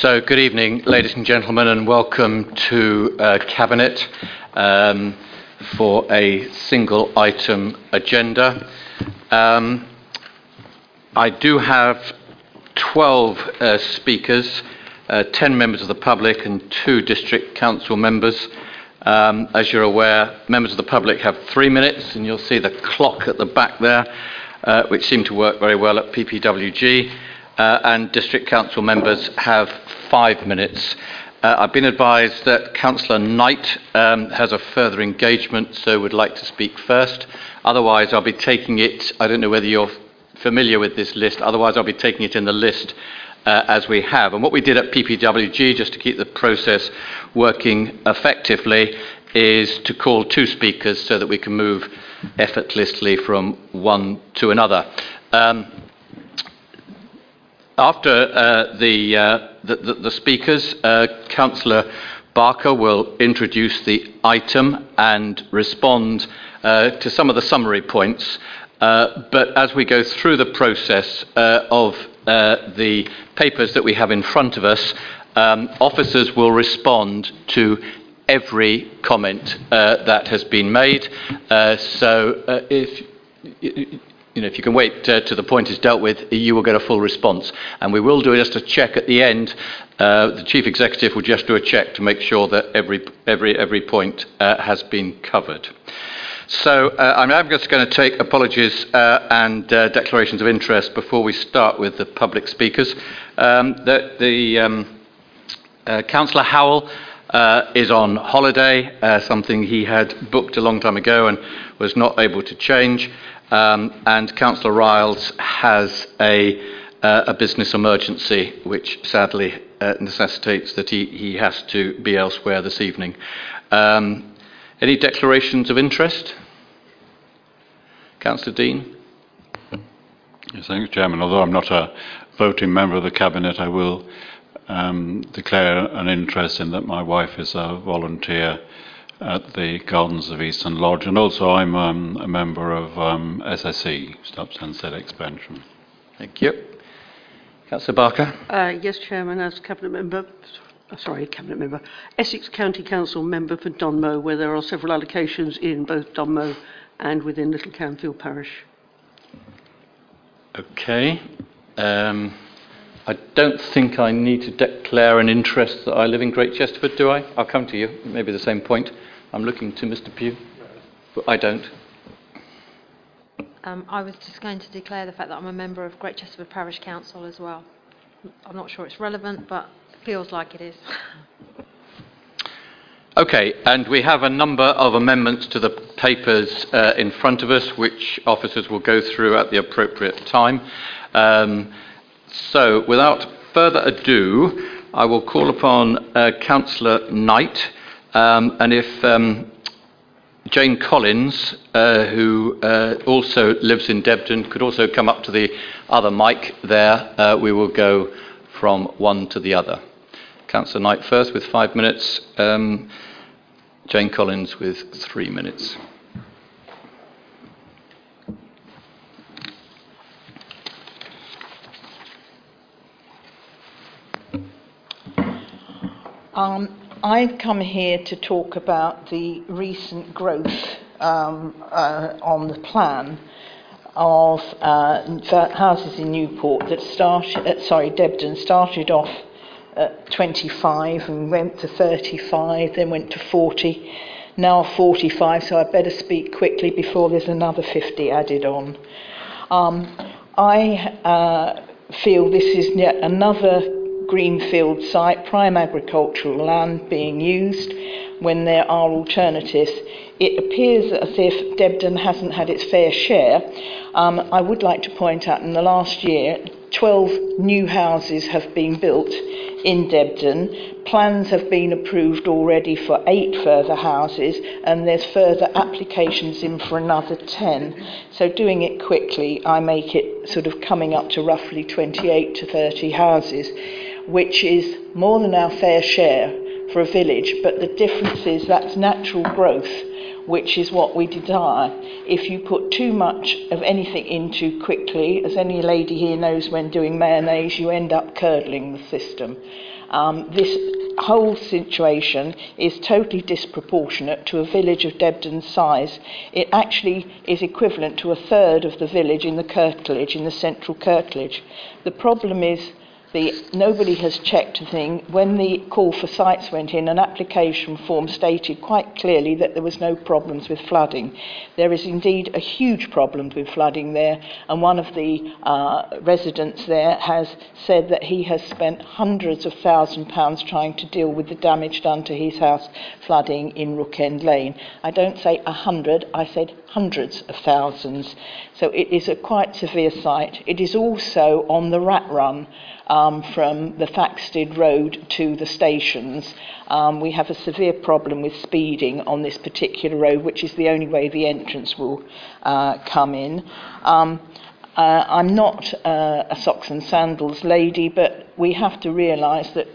So, good evening, ladies and gentlemen, and welcome to uh, Cabinet um, for a single item agenda. Um, I do have 12 uh, speakers, uh, 10 members of the public, and two district council members. Um, as you're aware, members of the public have three minutes, and you'll see the clock at the back there, uh, which seemed to work very well at PPWG uh, and district council members have five minutes. Uh, I've been advised that Councillor Knight um, has a further engagement, so would like to speak first. Otherwise, I'll be taking it. I don't know whether you're familiar with this list. Otherwise, I'll be taking it in the list uh, as we have. And what we did at PPWG, just to keep the process working effectively, is to call two speakers so that we can move effortlessly from one to another. Um, after uh, the, uh, the, the, the, speakers, uh, Councillor Barker will introduce the item and respond uh, to some of the summary points. Uh, but as we go through the process of the papers that we have in front of us, um, officers will respond to every comment that has been made. so if you know, if you can wait uh, to the point is dealt with, you will get a full response. And we will do just a check at the end. Uh, the chief executive will just do a check to make sure that every, every, every point uh, has been covered. So uh, I'm just going to take apologies uh, and uh, declarations of interest before we start with the public speakers. Um, the, the um, Councillor Howell uh, is on holiday, uh, something he had booked a long time ago and was not able to change. Um, and Councillor Riles has a, uh, a, business emergency, which sadly uh, necessitates that he, he has to be elsewhere this evening. Um, any declarations of interest? Councillor Dean? Yes, thanks, Chairman. Although I'm not a voting member of the Cabinet, I will um, declare an interest in that my wife is a volunteer at the Gardens of Easton Lodge, and also I'm um, a member of um, SSE, Stop Stansted Expansion. Thank you. Councillor Barker. Uh, yes, Chairman, as Cabinet Member, sorry, Cabinet Member, Essex County Council member for Dunmow, where there are several allocations in both Dunmow and within Little Canfield Parish. Okay. Um, I don't think I need to declare an interest that I live in Great Chesterford, do I? I'll come to you, maybe the same point. I'm looking to Mr. Pugh. But I don't. Um, I was just going to declare the fact that I'm a member of Great Chesterford Parish Council as well. I'm not sure it's relevant, but it feels like it is. Okay, and we have a number of amendments to the papers uh, in front of us, which officers will go through at the appropriate time. Um, so, without further ado, I will call upon uh, Councillor Knight um, and if um, Jane Collins, uh, who uh, also lives in Debden, could also come up to the other mic there, uh, we will go from one to the other. Councillor Knight first with five minutes, um, Jane Collins with three minutes. Um, I've come here to talk about the recent growth um, uh, on the plan of uh, houses in Newport that started, uh, sorry, Debden started off at 25 and went to 35, then went to 40, now 45, so I better speak quickly before there's another 50 added on. Um, I uh, feel this is yet another greenfield site, prime agricultural land being used when there are alternatives. It appears as if Debden hasn't had its fair share. Um, I would like to point out in the last year, 12 new houses have been built in Debden. Plans have been approved already for eight further houses, and there's further applications in for another 10. So, doing it quickly, I make it sort of coming up to roughly 28 to 30 houses which is more than our fair share for a village, but the difference is that's natural growth. Which is what we desire. If you put too much of anything in too quickly, as any lady here knows when doing mayonnaise, you end up curdling the system. Um, this whole situation is totally disproportionate to a village of Debden's size. It actually is equivalent to a third of the village in the curtilage, in the central curtilage. The problem is the, nobody has checked a thing. When the call for sites went in, an application form stated quite clearly that there was no problems with flooding. There is indeed a huge problem with flooding there, and one of the uh, residents there has said that he has spent hundreds of thousand pounds trying to deal with the damage done to his house flooding in Rook End Lane. I don't say a hundred, I said hundreds of thousands. So it is a quite severe site. It is also on the rat run um, from the Thaxted Road to the stations. Um, we have a severe problem with speeding on this particular road, which is the only way the entrance will uh, come in. Um, uh, I'm not uh, a socks and sandals lady, but we have to realise that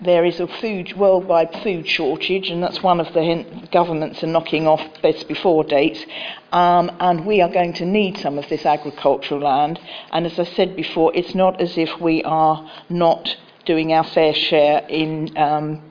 there is a food worldwide food shortage, and that's one of the hint, governments are knocking off best before dates. Um, and we are going to need some of this agricultural land. And as I said before, it's not as if we are not doing our fair share in um,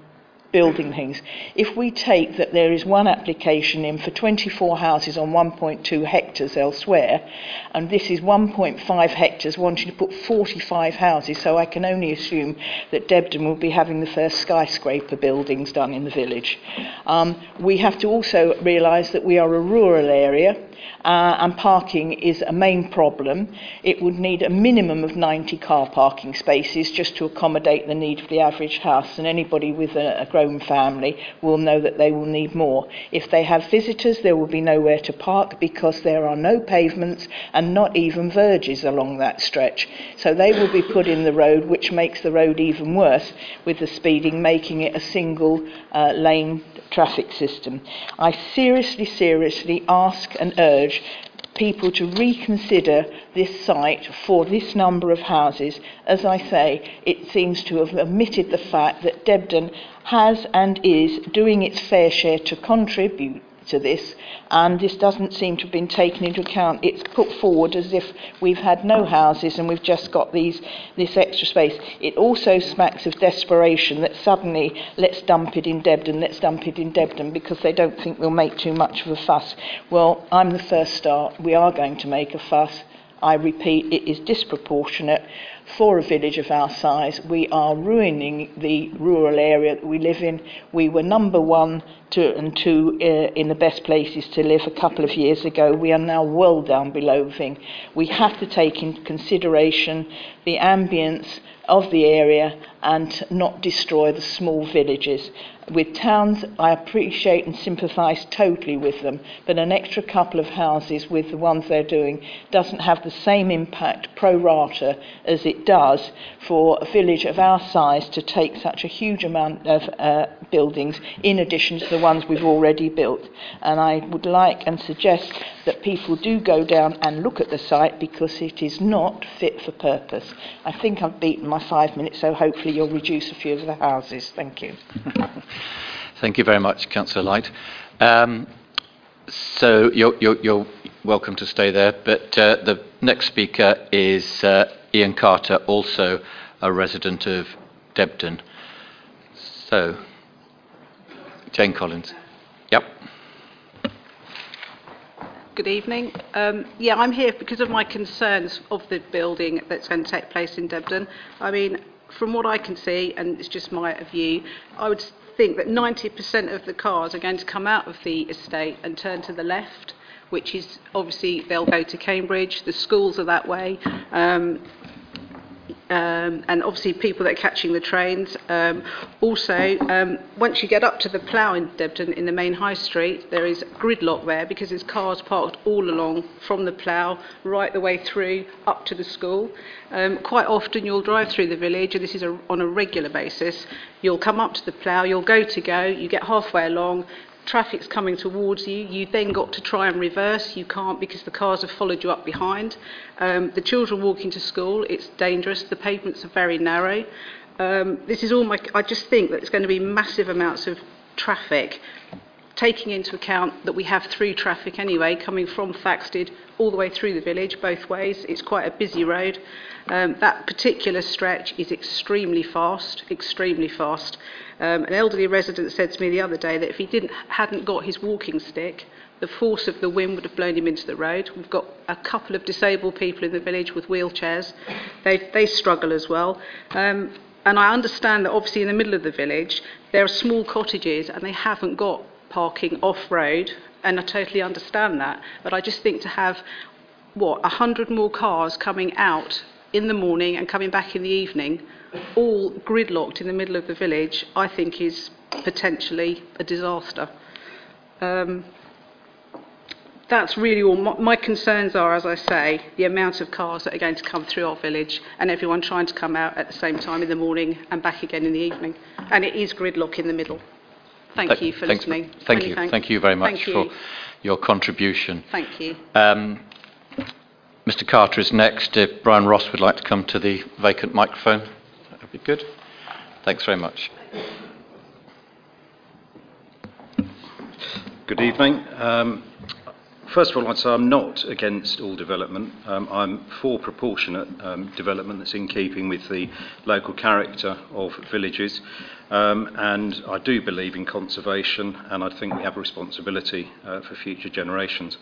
building things. If we take that there is one application in for 24 houses on 1.2 hectares elsewhere, and this is 1.5 hectares wanting to put 45 houses, so I can only assume that Debden will be having the first skyscraper buildings done in the village. Um, we have to also realise that we are a rural area uh, and parking is a main problem. It would need a minimum of 90 car parking spaces just to accommodate the need of the average house, and anybody with a, a grown family will know that they will need more. If they have visitors, there will be nowhere to park because there are no pavements and not even verges along that stretch. So they will be put in the road, which makes the road even worse with the speeding, making it a single uh, lane traffic system. I seriously, seriously ask and urge people to reconsider this site for this number of houses. As I say, it seems to have omitted the fact that Debden has and is doing its fair share to contribute to this, and this doesn't seem to have been taken into account. It's put forward as if we've had no houses and we've just got these this extra space. It also smacks of desperation that suddenly let's dump it in Debden, let's dump it in Debden because they don't think we'll make too much of a fuss. Well, I'm the first start. We are going to make a fuss. I repeat, it is disproportionate for a village of our size. We are ruining the rural area that we live in. We were number one two and two uh, in the best places to live a couple of years ago. We are now well down below. We have to take into consideration the ambience of the area and not destroy the small villages. With towns, I appreciate and sympathise totally with them, but an extra couple of houses with the ones they're doing doesn't have the same impact pro rata as it does for a village of our size to take such a huge amount of uh, buildings in addition to the ones we've already built. And I would like and suggest that people do go down and look at the site because it is not fit for purpose. I think I've beaten my five minutes, so hopefully you'll reduce a few of the houses. Thank you. Thank you very much, Councillor Light. Um, so you're, you're, you're, welcome to stay there, but uh, the next speaker is uh, Ian Carter, also a resident of Debden. So, Jane Collins. Yep. Good evening. Um, yeah, I'm here because of my concerns of the building that's going to take place in Debden. I mean, from what I can see, and it's just my view, I would think that 90% of the cars are going to come out of the estate and turn to the left, which is obviously they'll go to Cambridge, the schools are that way. Um, um, and obviously people that are catching the trains. Um, also, um, once you get up to the plough in Debden in the main high street, there is gridlock there because there's cars parked all along from the plough right the way through up to the school. Um, quite often you'll drive through the village, and this is a, on a regular basis. You'll come up to the plough, you'll go to go, you get halfway along, traffic's coming towards you, you then got to try and reverse. You can't because the cars have followed you up behind. Um, the children walking to school, it's dangerous. The pavements are very narrow. Um, this is all my. I just think that it's going to be massive amounts of traffic taking into account that we have through traffic anyway, coming from Thaxted all the way through the village, both ways. It's quite a busy road. Um, that particular stretch is extremely fast, extremely fast. Um, an elderly resident said to me the other day that if he didn't, hadn't got his walking stick, the force of the wind would have blown him into the road. We've got a couple of disabled people in the village with wheelchairs. They, they struggle as well. Um, and I understand that obviously in the middle of the village, there are small cottages and they haven't got parking off road, and I totally understand that. But I just think to have, what, a 100 more cars coming out in the morning and coming back in the evening, all gridlocked in the middle of the village, I think is potentially a disaster. Um, that's really all. My, my concerns are, as I say, the amount of cars that are going to come through our village and everyone trying to come out at the same time in the morning and back again in the evening. And it is gridlock in the middle. Thank Th- you for thanks- listening. Thank Many you. thanks. Thank you very much Thank you. for your contribution. Thank you. Um, Mr Carter is next. If Brian Ross would like to come to the vacant microphone, that would be good. Thanks very much. Good evening. Um, first of all, I'd say I'm not against all development. Um, I'm for proportionate um, development that's in keeping with the local character of villages. Um, and I do believe in conservation, and I think we have a responsibility uh, for future generations.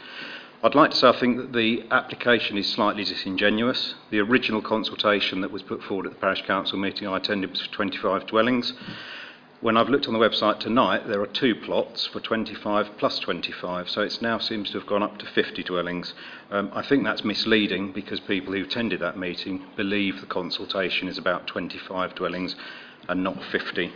I'd like to say I think that the application is slightly disingenuous. The original consultation that was put forward at the parish council meeting I attended was for 25 dwellings. When I've looked on the website tonight, there are two plots for 25 plus 25, so it now seems to have gone up to 50 dwellings. Um, I think that's misleading because people who attended that meeting believe the consultation is about 25 dwellings and not 50.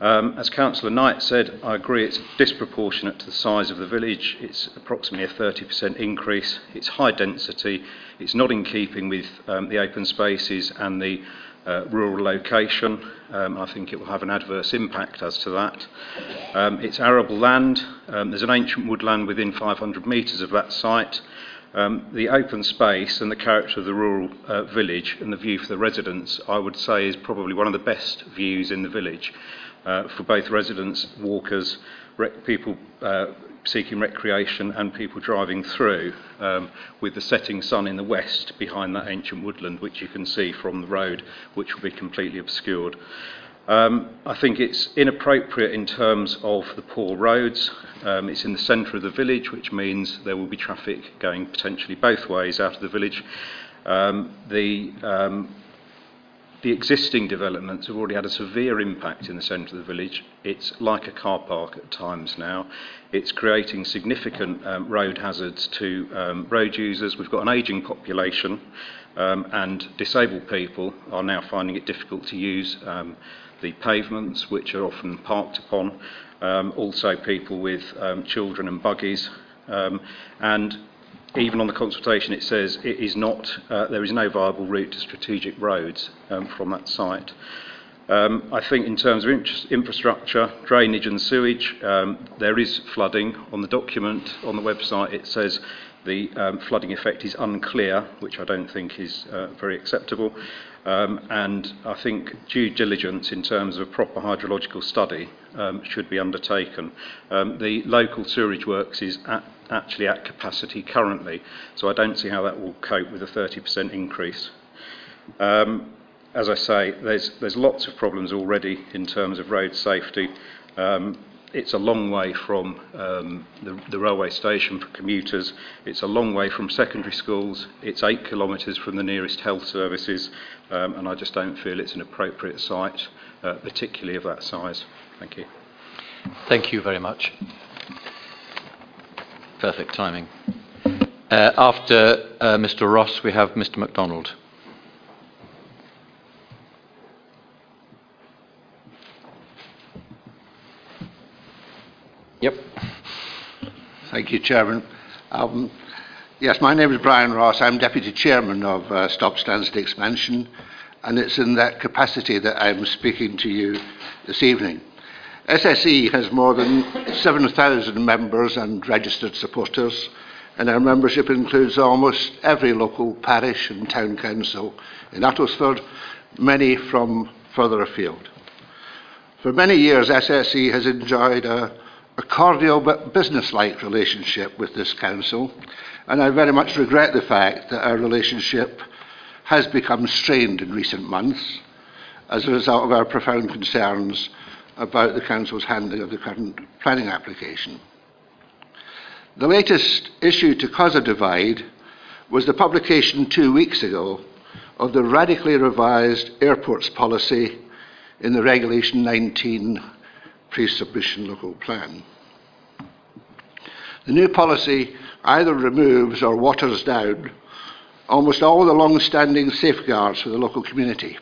Um, as Councillor Knight said, I agree it's disproportionate to the size of the village. It's approximately a 30% increase. It's high density. It's not in keeping with um, the open spaces and the uh, rural location. Um, I think it will have an adverse impact as to that. Um, it's arable land. Um, there's an ancient woodland within 500 metres of that site. Um, the open space and the character of the rural uh, village and the view for the residents, I would say, is probably one of the best views in the village uh, for both residents, walkers, rec- people uh, seeking recreation, and people driving through, um, with the setting sun in the west behind that ancient woodland, which you can see from the road, which will be completely obscured. Um, I think it's inappropriate in terms of the poor roads. Um, it's in the centre of the village, which means there will be traffic going potentially both ways out of the village. Um, the um, the existing developments have already had a severe impact in the centre of the village. It's like a car park at times now. It's creating significant um, road hazards to um, road users. We've got an ageing population, um, and disabled people are now finding it difficult to use um, the pavements, which are often parked upon. Um, also, people with um, children and buggies. Um, and even on the consultation, it says it is not, uh, there is no viable route to strategic roads um, from that site. Um, I think in terms of infrastructure, drainage and sewage, um, there is flooding. On the document on the website, it says the um, flooding effect is unclear, which I don't think is uh, very acceptable. Um, and I think due diligence in terms of a proper hydrological study um, should be undertaken. Um, the local sewerage works is at, actually at capacity currently, so I don't see how that will cope with a 30% increase. Um, as I say, there's, there's lots of problems already in terms of road safety. Um, it's a long way from um, the, the railway station for commuters. It's a long way from secondary schools. It's eight kilometres from the nearest health services, um, and I just don't feel it's an appropriate site, uh, particularly of that size. Thank you. Thank you very much. Perfect timing. Uh, after uh, Mr Ross, we have Mr MacDonald. Yep. Thank you, Chairman. Um, yes, my name is Brian Ross. I'm Deputy Chairman of uh, Stop Stansted Expansion, and it's in that capacity that I'm speaking to you this evening. SSE has more than 7,000 members and registered supporters, and our membership includes almost every local parish and town council in Uttlesford, many from further afield. For many years, SSE has enjoyed a a cordial but business-like relationship with this council, and I very much regret the fact that our relationship has become strained in recent months as a result of our profound concerns about the council's handling of the current planning application. The latest issue to cause a divide was the publication two weeks ago of the radically revised airports policy in the Regulation 19 pre-submission local plan. The new policy either removes or waters down almost all the long-standing safeguards for the local community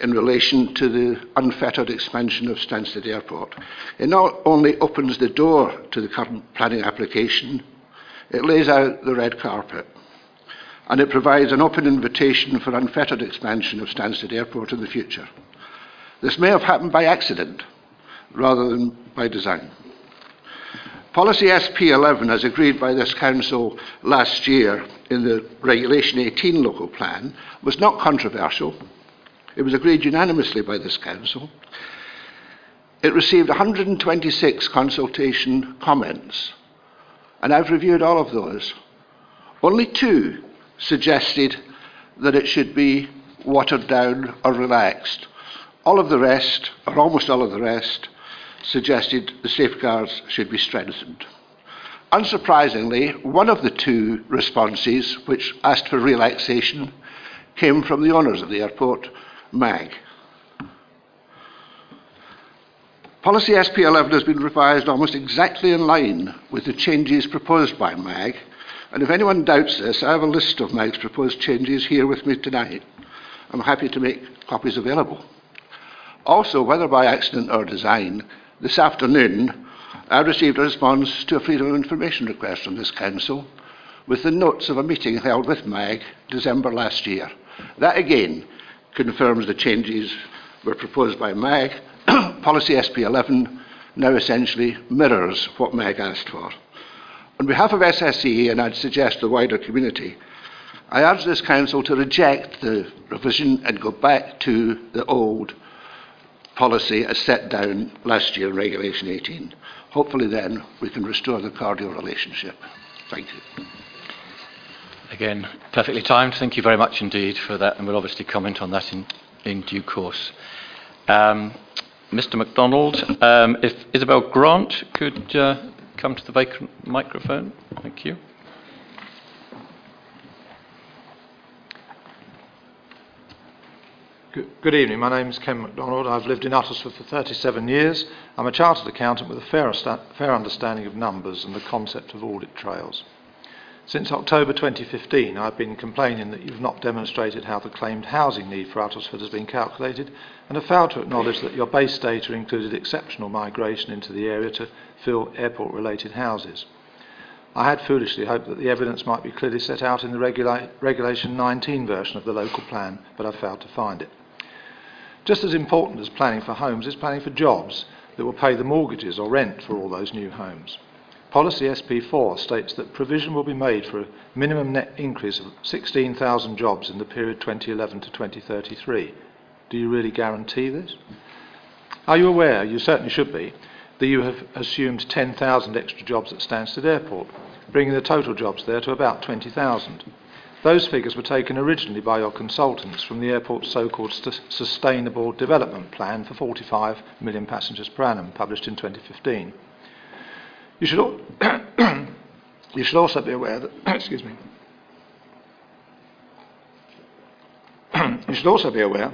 in relation to the unfettered expansion of Stansted Airport. It not only opens the door to the current planning application, it lays out the red carpet and it provides an open invitation for unfettered expansion of Stansted Airport in the future. This may have happened by accident rather than by design. Policy SP11, as agreed by this Council last year in the Regulation 18 local plan, was not controversial. It was agreed unanimously by this Council. It received 126 consultation comments, and I've reviewed all of those. Only two suggested that it should be watered down or relaxed. All of the rest, or almost all of the rest, suggested the safeguards should be strengthened. Unsurprisingly, one of the two responses which asked for relaxation came from the owners of the airport, MAG. Policy SP11 has been revised almost exactly in line with the changes proposed by MAG, and if anyone doubts this, I have a list of MAG's proposed changes here with me tonight. I'm happy to make copies available. Also, whether by accident or design, this afternoon I received a response to a Freedom of Information request from this Council with the notes of a meeting held with MAG December last year. That again confirms the changes were proposed by MAG. Policy SP11 now essentially mirrors what MAG asked for. On behalf of SSE, and I'd suggest the wider community, I urge this Council to reject the revision and go back to the old policy as set down last year in Regulation 18. Hopefully then we can restore the cordial relationship. Thank you. Again, perfectly timed. Thank you very much indeed for that, and we'll obviously comment on that in, in due course. Um, Mr. MacDonald, um, if Isabel Grant could uh, come to the vacant microphone. Thank you. Good evening. My name is Ken MacDonald. I've lived in Uttlesford for 37 years. I'm a chartered accountant with a fair, fair understanding of numbers and the concept of audit trails. Since October 2015, I've been complaining that you've not demonstrated how the claimed housing need for Uttlesford has been calculated and have failed to acknowledge that your base data included exceptional migration into the area to fill airport related houses. I had foolishly hoped that the evidence might be clearly set out in the regula- Regulation 19 version of the local plan, but I failed to find it. Just as important as planning for homes is planning for jobs that will pay the mortgages or rent for all those new homes. Policy SP4 states that provision will be made for a minimum net increase of 16,000 jobs in the period 2011 to 2033. Do you really guarantee this? Are you aware, you certainly should be, that you have assumed 10,000 extra jobs at Stansted Airport, bringing the total jobs there to about 20,000. Those figures were taken originally by your consultants from the airport's so-called st- Sustainable Development Plan for 45 million passengers per annum, published in 2015. You should, al- you should also be aware that, excuse me, you should also be aware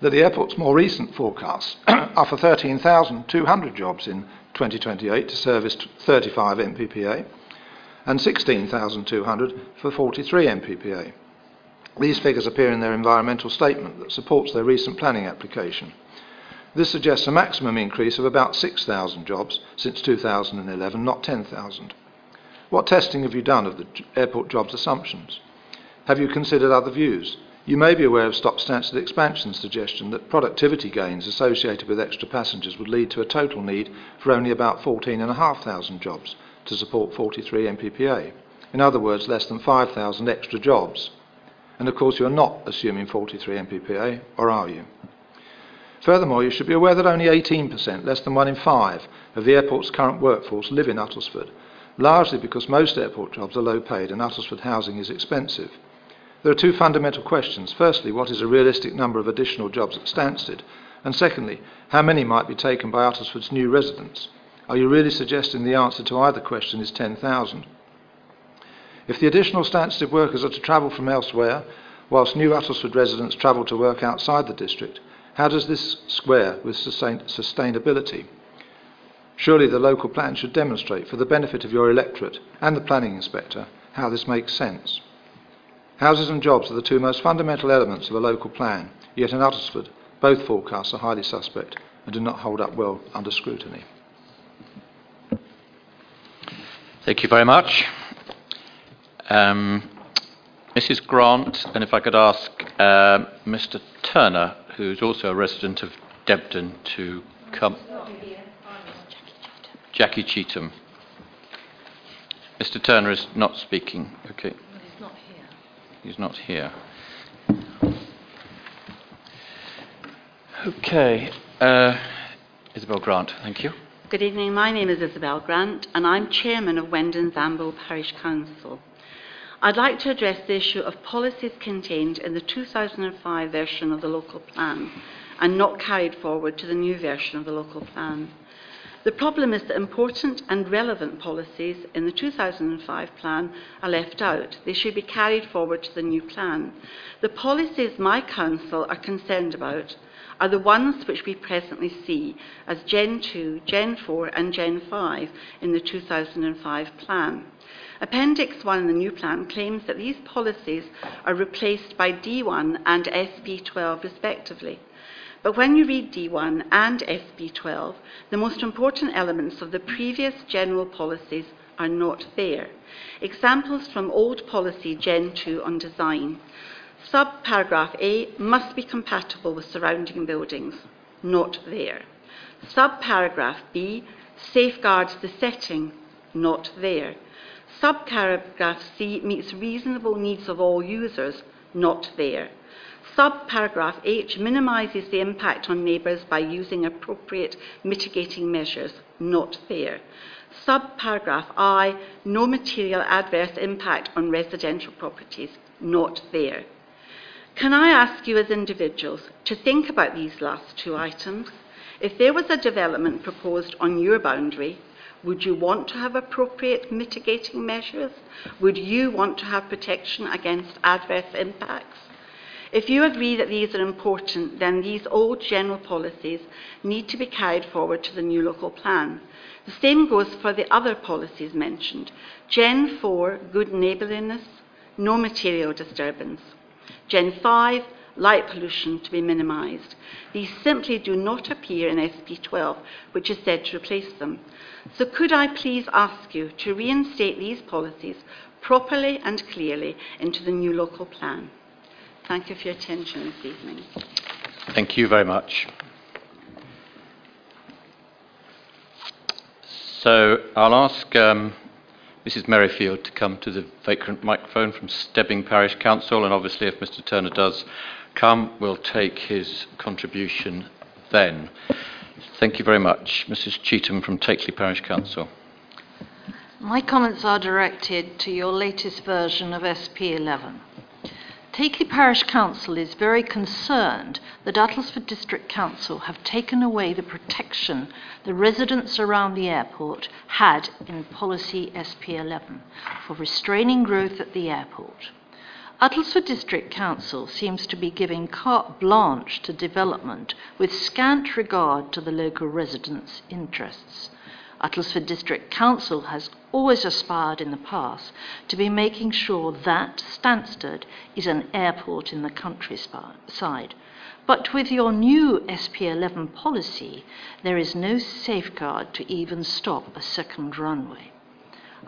that the airport's more recent forecasts are for 13,200 jobs in 2028 to service 35 MPPA and 16,200 for 43 MPPA. These figures appear in their environmental statement that supports their recent planning application. This suggests a maximum increase of about 6,000 jobs since 2011, not 10,000. What testing have you done of the airport jobs assumptions? Have you considered other views? You may be aware of Stop Stansted Expansion's suggestion that productivity gains associated with extra passengers would lead to a total need for only about 14,500 jobs to support 43 MPPA. In other words, less than 5,000 extra jobs. And of course, you're not assuming 43 MPPA, or are you? Furthermore, you should be aware that only 18%, less than one in five, of the airport's current workforce live in Uttlesford, largely because most airport jobs are low paid and Uttlesford housing is expensive. There are two fundamental questions. Firstly, what is a realistic number of additional jobs at Stansted? And secondly, how many might be taken by Uttlesford's new residents? Are you really suggesting the answer to either question is 10,000? If the additional Stansted workers are to travel from elsewhere, whilst new Uttlesford residents travel to work outside the district, how does this square with sustain- sustainability? Surely the local plan should demonstrate, for the benefit of your electorate and the planning inspector, how this makes sense. Houses and jobs are the two most fundamental elements of a local plan, yet in Uttlesford, both forecasts are highly suspect and do not hold up well under scrutiny. Thank you very much. Um, Mrs. Grant, and if I could ask uh, Mr. Turner, who's also a resident of Debden, to come. Jackie Cheetham. Mr. Turner is not speaking. Okay. He's not here. Okay. Uh, Isabel Grant, thank you. Good evening. My name is Isabel Grant, and I'm chairman of Wendens Ambo Parish Council. I'd like to address the issue of policies contained in the 2005 version of the local plan and not carried forward to the new version of the local plan. The problem is that important and relevant policies in the 2005 plan are left out. They should be carried forward to the new plan. The policies my council are concerned about are the ones which we presently see as Gen 2, Gen 4, and Gen 5 in the 2005 plan. Appendix 1 in the new plan claims that these policies are replaced by D1 and SP12 respectively. But when you read D1 and SP12, the most important elements of the previous general policies are not there. Examples from old policy Gen 2 on design. Subparagraph A must be compatible with surrounding buildings. Not there. Subparagraph B safeguards the setting. Not there. Subparagraph C meets reasonable needs of all users. Not there. Subparagraph H minimises the impact on neighbours by using appropriate mitigating measures. Not there. Subparagraph I, no material adverse impact on residential properties. Not there. Can I ask you as individuals to think about these last two items? If there was a development proposed on your boundary, would you want to have appropriate mitigating measures? Would you want to have protection against adverse impacts? If you agree that these are important, then these old general policies need to be carried forward to the new local plan. The same goes for the other policies mentioned. Gen 4, good neighbourliness, no material disturbance. Gen 5, light pollution to be minimised. These simply do not appear in SP12, which is said to replace them. So could I please ask you to reinstate these policies properly and clearly into the new local plan? Thank you for your attention this evening. Thank you very much. So I'll ask um, Mrs. Merrifield to come to the vacant microphone from Stebbing Parish Council, and obviously, if Mr. Turner does come, we'll take his contribution then. Thank you very much. Mrs. Cheetham from Takeley Parish Council. My comments are directed to your latest version of SP11. Takeley Parish Council is very concerned that Uttlesford District Council have taken away the protection the residents around the airport had in policy SP11 for restraining growth at the airport. Uttlesford District Council seems to be giving carte blanche to development with scant regard to the local residents' interests. Uttlesford District Council has always aspired in the past to be making sure that Stansted is an airport in the countryside. But with your new SP11 policy, there is no safeguard to even stop a second runway.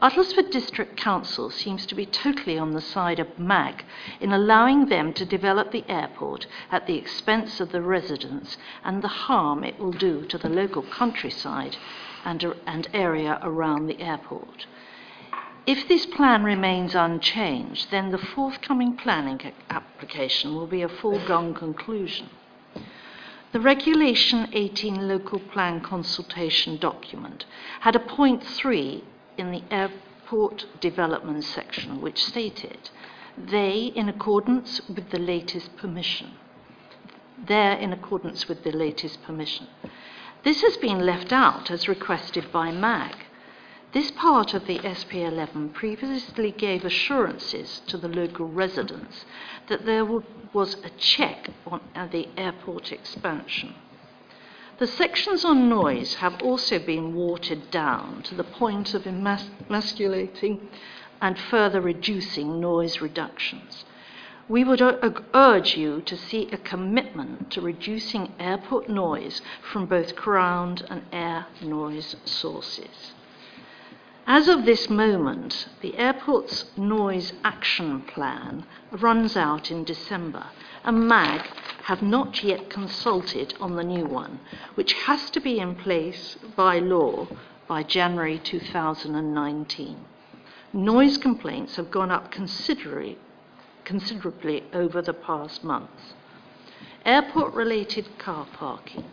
Uttlesford District Council seems to be totally on the side of MAG in allowing them to develop the airport at the expense of the residents and the harm it will do to the local countryside and, and area around the airport. If this plan remains unchanged, then the forthcoming planning application will be a foregone conclusion. The Regulation 18 Local Plan Consultation document had a point 3 in the airport development section which stated, they in accordance with the latest permission. There in accordance with the latest permission. This has been left out as requested by MAG. This part of the SP11 previously gave assurances to the local residents that there was a check on the airport expansion. The sections on noise have also been watered down to the point of emasculating and further reducing noise reductions. We would urge you to see a commitment to reducing airport noise from both ground and air noise sources. As of this moment, the airport's noise action plan runs out in December, and MAG have not yet consulted on the new one, which has to be in place by law by January 2019. Noise complaints have gone up considerably, considerably over the past months. Airport related car parking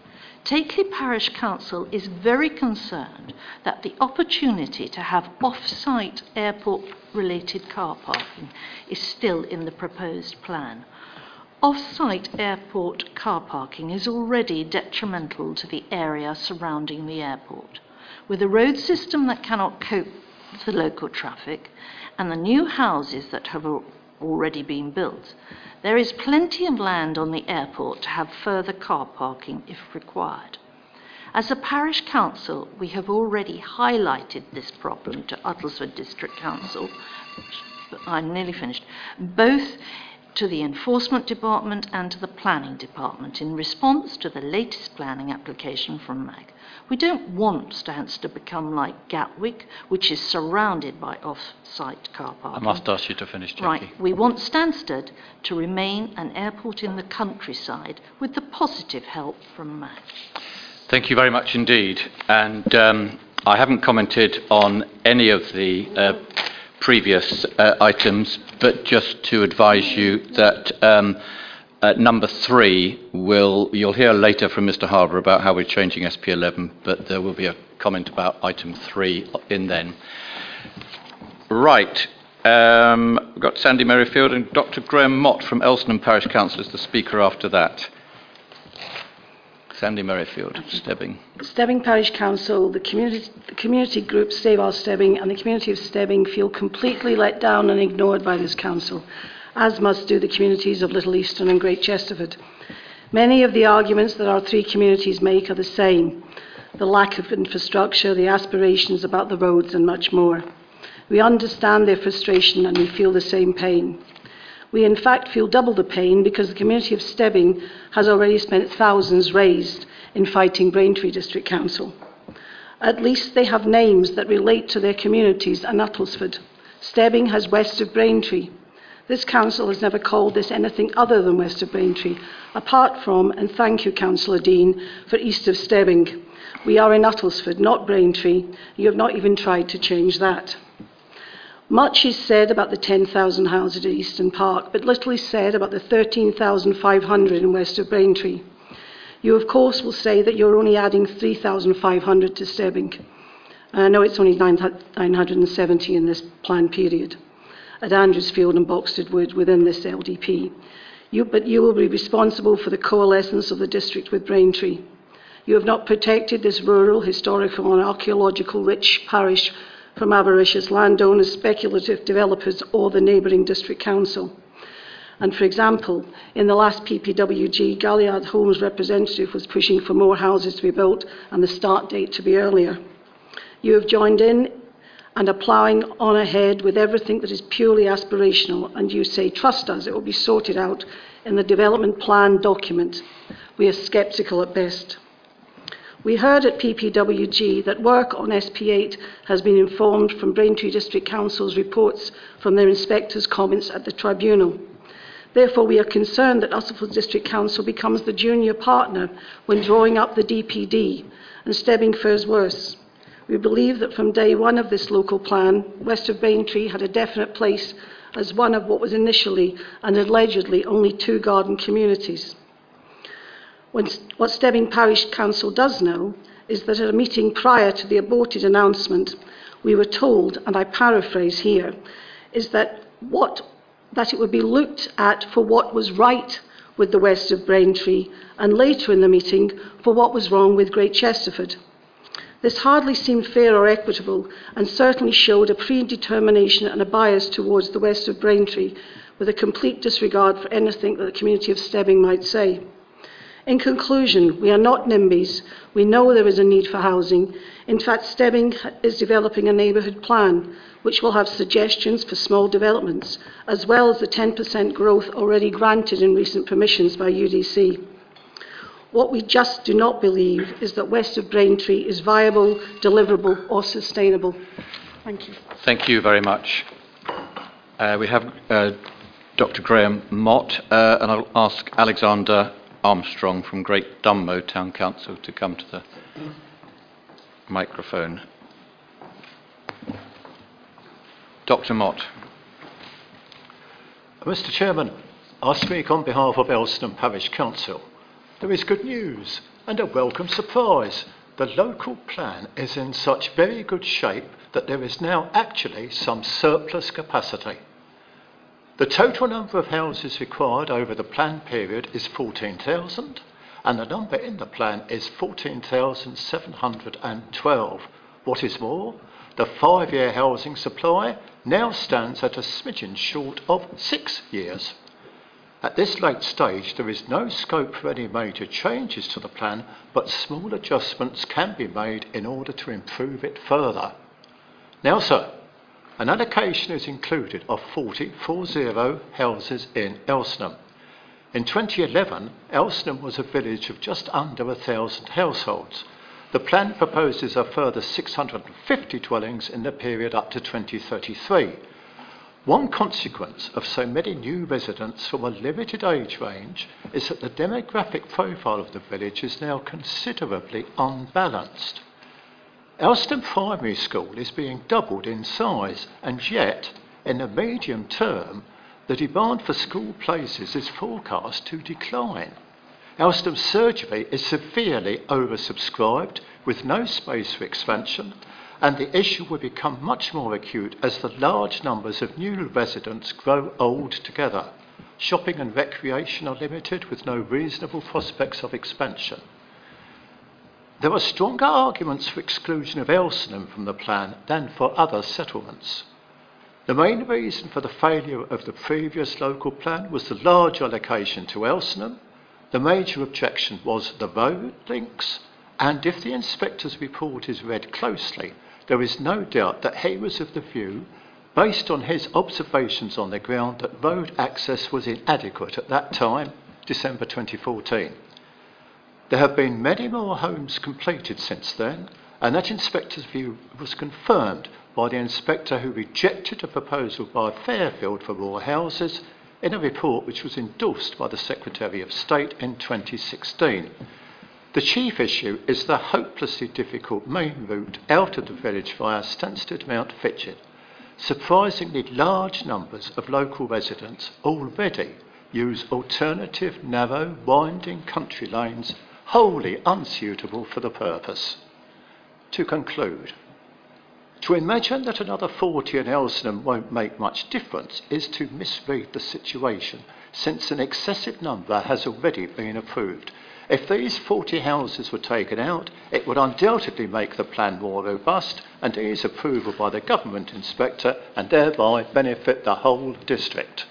Takeley Parish Council is very concerned that the opportunity to have off site airport related car parking is still in the proposed plan. Off site airport car parking is already detrimental to the area surrounding the airport. With a road system that cannot cope with the local traffic and the new houses that have already been built, there is plenty of land on the airport to have further car parking if required. As a parish council, we have already highlighted this problem to Uttlesford District Council. I'm nearly finished. Both to the Enforcement Department and to the Planning Department in response to the latest planning application from MAG. We don't want Stansted to become like Gatwick, which is surrounded by off-site car parks. I must ask you to finish, Jackie. Right. We want Stansted to remain an airport in the countryside with the positive help from MAG. Thank you very much indeed. And um, I haven't commented on any of the uh, previous uh, items, but just to advise you that um, uh, number three will, you'll hear later from Mr. Harbour about how we're changing SP11, but there will be a comment about item three in then. Right. Um, we've got Sandy Merrifield and Dr. Graham Mott from Elsenham Parish Council as the speaker after that. Sandy Merrifield, Stebbing. Stebbing Parish Council, the community, the community group Save Our Stebbing and the community of Stebbing feel completely let down and ignored by this council, as must do the communities of Little Easton and Great Chesterford. Many of the arguments that our three communities make are the same the lack of infrastructure, the aspirations about the roads, and much more. We understand their frustration and we feel the same pain. We, in fact, feel double the pain because the community of Stebbing has already spent thousands raised in fighting Braintree District Council. At least they have names that relate to their communities and Uttlesford. Stebbing has west of Braintree. This council has never called this anything other than west of Braintree, apart from, and thank you, Councillor Dean, for east of Stebbing. We are in Uttlesford, not Braintree. You have not even tried to change that. Much is said about the 10,000 houses at Easton Park, but little is said about the 13,500 in west of Braintree. You, of course, will say that you're only adding 3,500 to Stebbing. And I know it's only 970 in this planned period at Andrewsfield and Boxted Wood within this LDP. You, but you will be responsible for the coalescence of the district with Braintree. You have not protected this rural, historical, and archaeological rich parish from avaricious landowners, speculative developers, or the neighbouring district council. And for example, in the last PPWG, Galliard Homes representative was pushing for more houses to be built and the start date to be earlier. You have joined in and are ploughing on ahead with everything that is purely aspirational, and you say, trust us, it will be sorted out in the development plan document. We are sceptical at best. We heard at PPWG that work on SP8 has been informed from Braintree District Council's reports from their inspectors' comments at the tribunal. Therefore, we are concerned that Uttlesford District Council becomes the junior partner when drawing up the DPD, and Stebbing fares worse. We believe that from day one of this local plan, west of Braintree had a definite place as one of what was initially and allegedly only two garden communities. When, what Stebbing Parish Council does know is that at a meeting prior to the aborted announcement, we were told, and I paraphrase here, is that what that it would be looked at for what was right with the west of Braintree, and later in the meeting for what was wrong with Great Chesterford. This hardly seemed fair or equitable, and certainly showed a predetermination and a bias towards the west of Braintree, with a complete disregard for anything that the community of Stebbing might say. In conclusion, we are not NIMBYs. We know there is a need for housing. In fact, Stebbing is developing a neighbourhood plan which will have suggestions for small developments, as well as the 10% growth already granted in recent permissions by UDC. What we just do not believe is that west of Braintree is viable, deliverable or sustainable. Thank you. Thank you very much. Uh, we have uh, Dr. Graham Mott, uh, and I'll ask Alexander Armstrong from Great Dunmow Town Council to come to the microphone. Dr. Mott. Mr. Chairman, I speak on behalf of Elsenham Parish Council. There is good news and a welcome surprise. The local plan is in such very good shape that there is now actually some surplus capacity. The total number of houses required over the plan period is 14,000, and the number in the plan is 14,712. What is more, the five year housing supply now stands at a smidgen short of six years. At this late stage, there is no scope for any major changes to the plan, but small adjustments can be made in order to improve it further. Now, sir, an allocation is included of 40, 40 houses in Elsenham. In 2011, Elsenham was a village of just under a thousand households. The plan proposes a further 650 dwellings in the period up to 2033. One consequence of so many new residents from a limited age range is that the demographic profile of the village is now considerably unbalanced. Elsenham Primary School is being doubled in size, and yet, in the medium term, the demand for school places is forecast to decline. Elsenham Surgery is severely oversubscribed with no space for expansion, and the issue will become much more acute as the large numbers of new residents grow old together. Shopping and recreation are limited with no reasonable prospects of expansion. There are stronger arguments for exclusion of Elsenham from the plan than for other settlements. The main reason for the failure of the previous local plan was the large allocation to Elsenham. The major objection was the road links, and if the inspector's report is read closely, there is no doubt that he was of the view, based on his observations on the ground, that road access was inadequate at that time, December 2014. There have been many more homes completed since then, and that inspector's view was confirmed by the inspector who rejected a proposal by Fairfield for more houses in a report which was endorsed by the Secretary of State in 2016. The chief issue is the hopelessly difficult main route out of the village via Stansted Mountfitchet. Surprisingly large numbers of local residents already use alternative narrow winding country lanes wholly unsuitable for the purpose. To conclude, to imagine that another 40 in Elsenham won't make much difference is to misread the situation, since an excessive number has already been approved. If these 40 houses were taken out, it would undoubtedly make the plan more robust and ease approval by the government inspector and thereby benefit the whole district.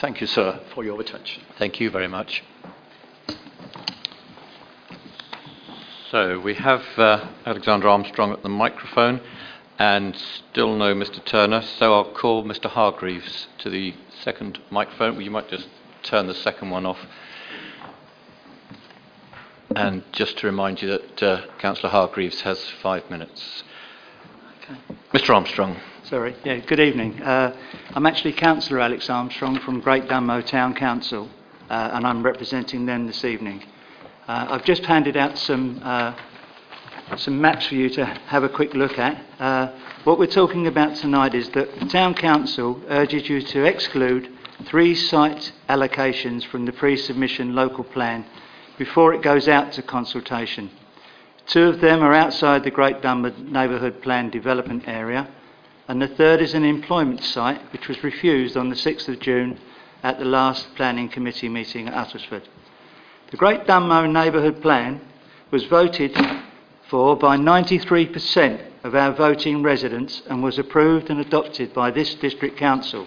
Thank you, sir, for your attention. Thank you very much. So we have uh, Alexander Armstrong at the microphone and still no Mr. Turner, so I'll call Mr. Hargreaves to the second microphone. Well, you might just turn the second one off. And just to remind you that uh, Councillor Hargreaves has five minutes. Okay. Mr. Armstrong. Sorry. Yeah, good evening. Uh, I'm actually Councillor Alex Armstrong from Great Dunmow Town Council, uh, and I'm representing them this evening. Uh, I've just handed out some, uh, some maps for you to have a quick look at. Uh, what we're talking about tonight is that the Town Council urges you to exclude three site allocations from the pre-submission local plan before it goes out to consultation. Two of them are outside the Great Dunmow Neighbourhood Plan development area, and the third is an employment site which was refused on the 6th of June at the last Planning Committee meeting at Uttlesford. The Great Dunmow Neighbourhood Plan was voted for by 93% of our voting residents and was approved and adopted by this District Council.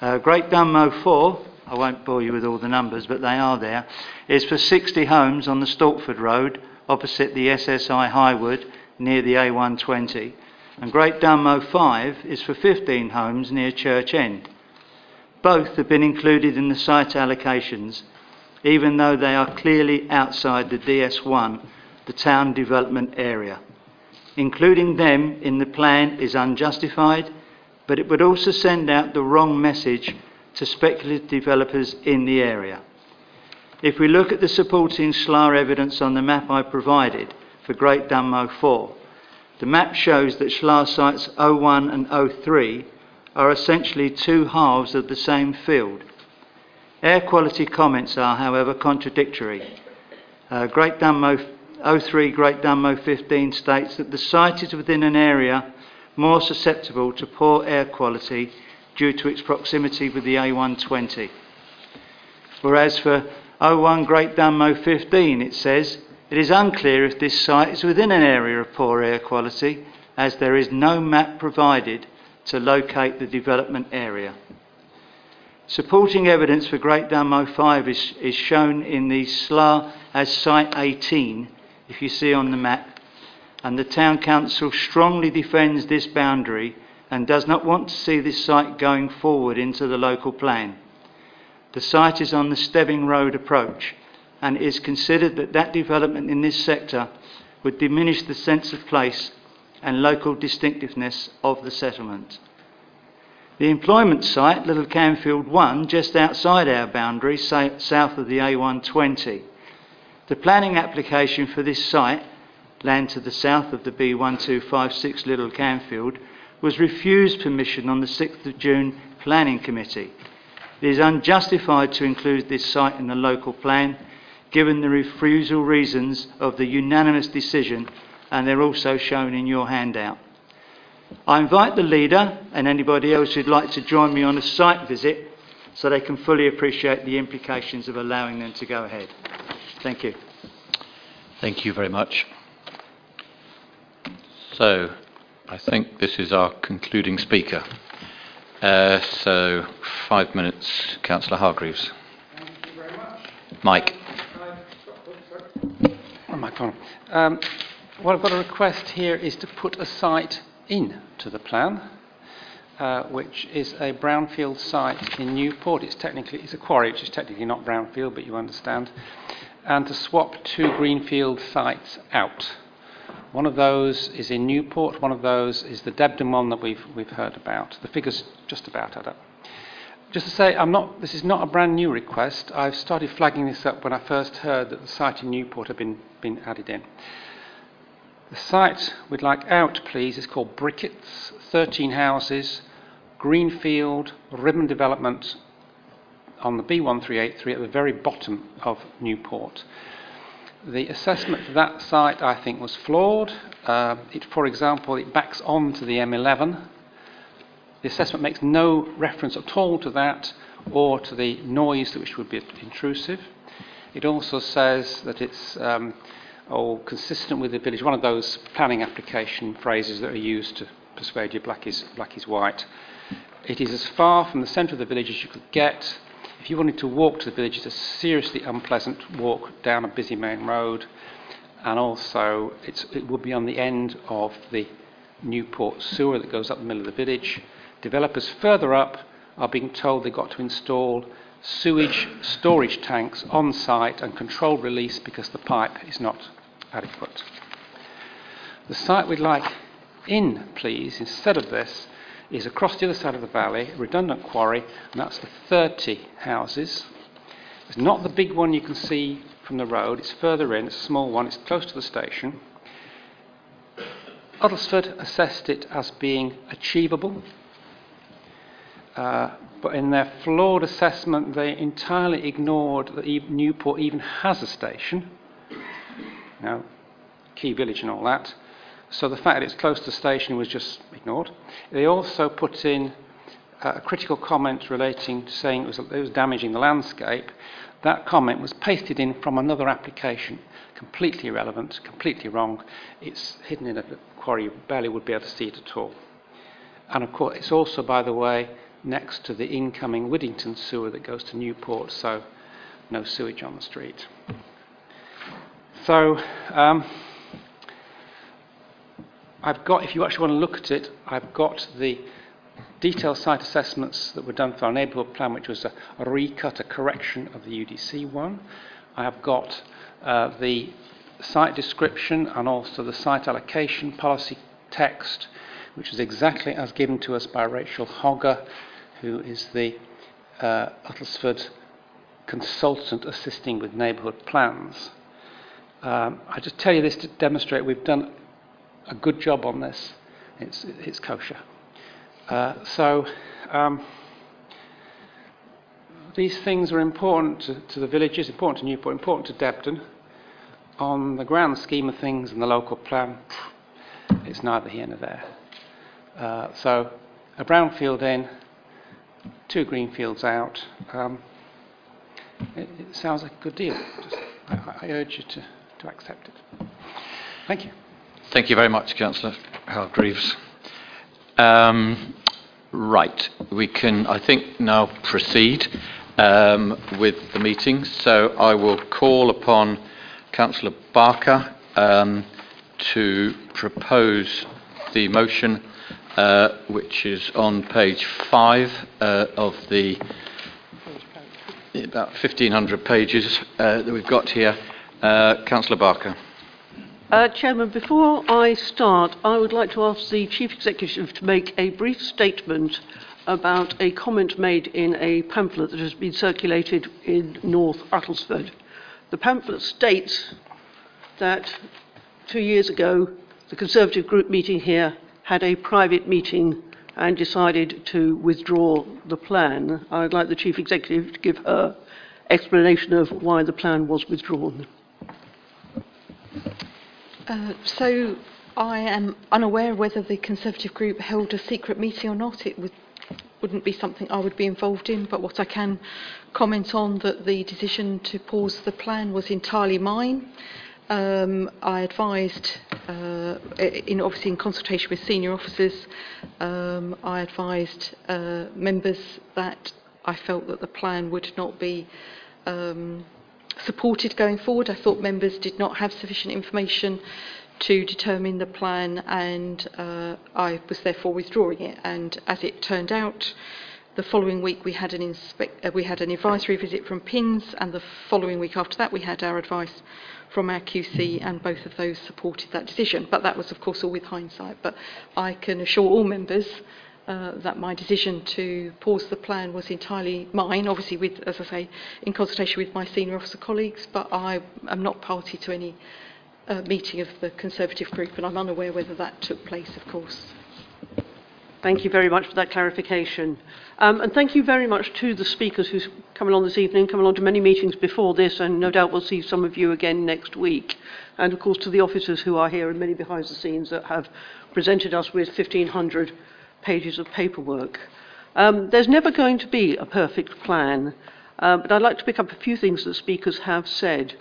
Uh, Great Dunmow 4, I won't bore you with all the numbers, but they are there, is for 60 homes on the Stortford Road opposite the SSI Highwood near the A120. And Great Dunmow 5 is for 15 homes near Church End. Both have been included in the site allocations, even though they are clearly outside the DS1, the town development area. Including them in the plan is unjustified, but it would also send out the wrong message to speculative developers in the area. If we look at the supporting SLAR evidence on the map I provided for Great Dunmow 4, the map shows that SLAR sites 01 and 03 are essentially two halves of the same field. Air quality comments are, however, contradictory. Uh, Great Dunmow 03 Great Dunmow 15 states that the site is within an area more susceptible to poor air quality due to its proximity with the A120. Whereas for O1 Great Dunmow 15 it says it is unclear if this site is within an area of poor air quality as there is no map provided to locate the development area. Supporting evidence for Great Dunmow 5 is, is shown in the SLA as Site 18 if you see on the map, and the Town Council strongly defends this boundary and does not want to see this site going forward into the local plan. The site is on the Stebbing Road approach, and it is considered that that development in this sector would diminish the sense of place and local distinctiveness of the settlement. The employment site, Little Canfield 1, just outside our boundary, south of the A120, the planning application for this site, land to the south of the B1256 Little Canfield, was refused permission on the 6th of June Planning Committee. It is unjustified to include this site in the local plan, given the refusal reasons of the unanimous decision, and they're also shown in your handout. I invite the leader and anybody else who'd like to join me on a site visit so they can fully appreciate the implications of allowing them to go ahead. Thank you. Thank you very much. So, I think this is our concluding speaker. Uh, so, five minutes, Councillor Hargreaves. Thank you very much. Mike. Oh, my Um, what I've got a request here is to put a site in to the plan, uh, which is a brownfield site in Newport. It's technically it's a quarry, which is technically not brownfield, but you understand and to swap two greenfield sites out. One of those is in Newport, one of those is the Debden one that we've, we've heard about. The figures just about add up. Just to say, I'm not, this is not a brand new request. I've started flagging this up when I first heard that the site in Newport had been, been added in. The site we'd like out, please, is called Brickets, 13 houses, Greenfield, Ribbon Development, on the B1383 at the very bottom of Newport. The assessment for that site, I think, was flawed. Uh, it, for example, it backs on to the M11. The assessment makes no reference at all to that or to the noise which would be intrusive. It also says that it's um, oh, consistent with the village, one of those planning application phrases that are used to persuade you black is, black is white. It is as far from the centre of the village as you could get. If you wanted to walk to the village, it's a seriously unpleasant walk down a busy main road, and also it would be on the end of the Newport sewer that goes up the middle of the village. Developers further up are being told they've got to install sewage storage tanks on site and controlled release because the pipe is not adequate. The site we'd like in, please, instead of this, is across the other side of the valley, redundant quarry, and that's the 30 houses. It's not the big one you can see from the road, it's further in, it's a small one, it's close to the station. Uttlesford assessed it as being achievable. Uh, but in their flawed assessment, they entirely ignored that Newport even has a station. Now, key village and all that. So the fact that it's close to the station was just ignored. They also put in uh, a critical comment relating to saying it was, it was damaging the landscape. That comment was pasted in from another application, completely irrelevant, completely wrong. It's hidden in a quarry, you barely would be able to see it at all. And of course, it's also, by the way, next to the incoming Widdington sewer that goes to Newport, so no sewage on the street. So, um, I've got, if you actually want to look at it, I've got the detailed site assessments that were done for our neighbourhood plan, which was a, a recut, a correction of the UDC one. I have got uh, the site description and also the site allocation policy text, which is exactly as given to us by Rachel Hogger, who is the uh, Uttlesford consultant assisting with neighbourhood plans. Um, I just tell you this to demonstrate we've done a good job on this. It's, it's kosher. Uh, so, um, these things are important to, to, the villages, important to Newport, important to Debden. On the grand scheme of things in the local plan, it's neither here nor there. Uh, so, a brownfield in, two greenfields out. Um, it, it, sounds like a good deal. Just, I, I urge you to, to accept it. Thank you. Thank you very much, Councillor Hargreaves. Um, right, we can, I think, now proceed um, with the meeting. So I will call upon Councillor Barker um, to propose the motion, uh, which is on page five uh, of the about 1,500 pages uh, that we've got here. Uh, Councillor Barker. Uh, Chairman, before I start, I would like to ask the Chief Executive to make a brief statement about a comment made in a pamphlet that has been circulated in North Uttlesford. The pamphlet states that two years ago, the Conservative group meeting here had a private meeting and decided to withdraw the plan. I'd like the Chief Executive to give her explanation of why the plan was withdrawn. Uh, so I am unaware whether the Conservative group held a secret meeting or not. It would, wouldn't be something I would be involved in, but what I can comment on that the decision to pause the plan was entirely mine. Um, I advised, uh, in, obviously in consultation with senior officers, um, I advised uh, members that I felt that the plan would not be um, supported going forward. I thought members did not have sufficient information to determine the plan and uh, I was therefore withdrawing it. And as it turned out the following week we had an inspect uh, we had an advisory visit from pins and the following week after that we had our advice from our QC and both of those supported that decision. But that was of course all with hindsight. But I can assure all members uh, that my decision to pause the plan was entirely mine, obviously with, as I say, in consultation with my senior officer colleagues, but I am not party to any uh, meeting of the Conservative group, and I'm unaware whether that took place, of course. Thank you very much for that clarification. Um, and thank you very much to the speakers who's come along this evening, come along to many meetings before this, and no doubt we'll see some of you again next week. And of course to the officers who are here and many behind the scenes that have presented us with 1,500 pages of paperwork. Um, there's never going to be a perfect plan, uh, but I'd like to pick up a few things that speakers have said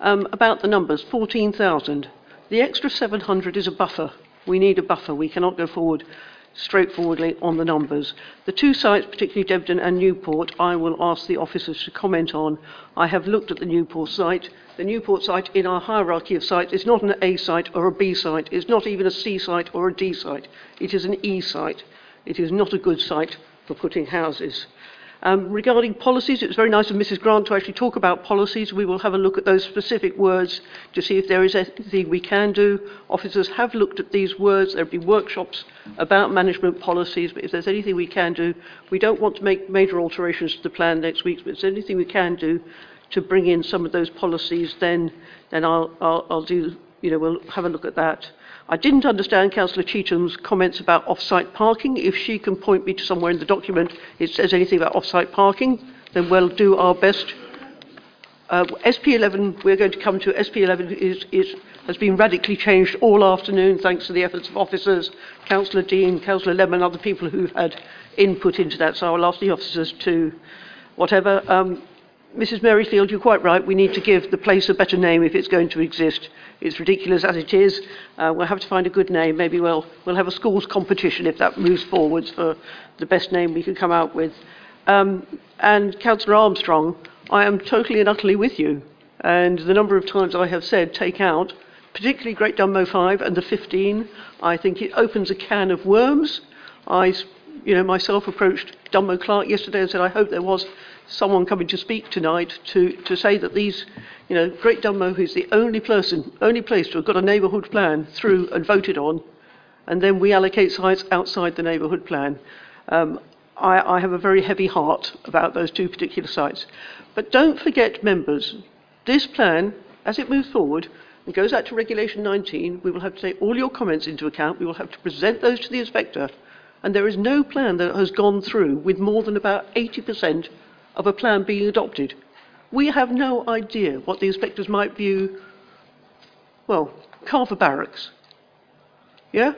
um, about the numbers 14,000. The extra 700 is a buffer. We need a buffer. We cannot go forward straightforwardly on the numbers. The two sites, particularly Debden and Newport, I will ask the officers to comment on. I have looked at the Newport site. The Newport site in our hierarchy of sites is not an A site or a B site. It's not even a C site or a D site. It is an E site. It is not a good site for putting houses. Um, regarding policies, it was very nice of Mrs. Grant to actually talk about policies. We will have a look at those specific words to see if there is anything we can do. Officers have looked at these words. There will be workshops about management policies, but if there's anything we can do, we don't want to make major alterations to the plan next week, but if there's anything we can do to bring in some of those policies, then, then I'll, I'll, I'll do, you know, we'll have a look at that. I didn't understand Councillor Cheatham's comments about off-site parking. If she can point me to somewhere in the document it says anything about off-site parking, then we'll do our best. Uh, SP11, we're going to come to SP11 is, is, has been radically changed all afternoon thanks to the efforts of officers, Councillor Dean, Councillor Lemon, other people who've had input into that. So I will ask the officers to whatever. Um, Mrs. Merrifield, you're quite right. We need to give the place a better name if it's going to exist. It's ridiculous as it is. Uh, we'll have to find a good name. Maybe we'll, we'll have a schools competition if that moves forwards for the best name we can come out with. Um, and Councillor Armstrong, I am totally and utterly with you. And the number of times I have said take out, particularly Great Dunmow 5 and the 15, I think it opens a can of worms. I, you know, myself approached Dunmow Clark yesterday and said I hope there was someone coming to speak tonight to, to say that these, you know, Great Dunmow is the only person, only place to have got a neighbourhood plan through and voted on, and then we allocate sites outside the neighbourhood plan. Um, I, I have a very heavy heart about those two particular sites. But don't forget, members, this plan, as it moves forward, and goes out to Regulation 19, we will have to take all your comments into account. We will have to present those to the inspector. And there is no plan that has gone through with more than about 80% of a plan being adopted. We have no idea what the inspectors might view, well, Carver Barracks. Yeah?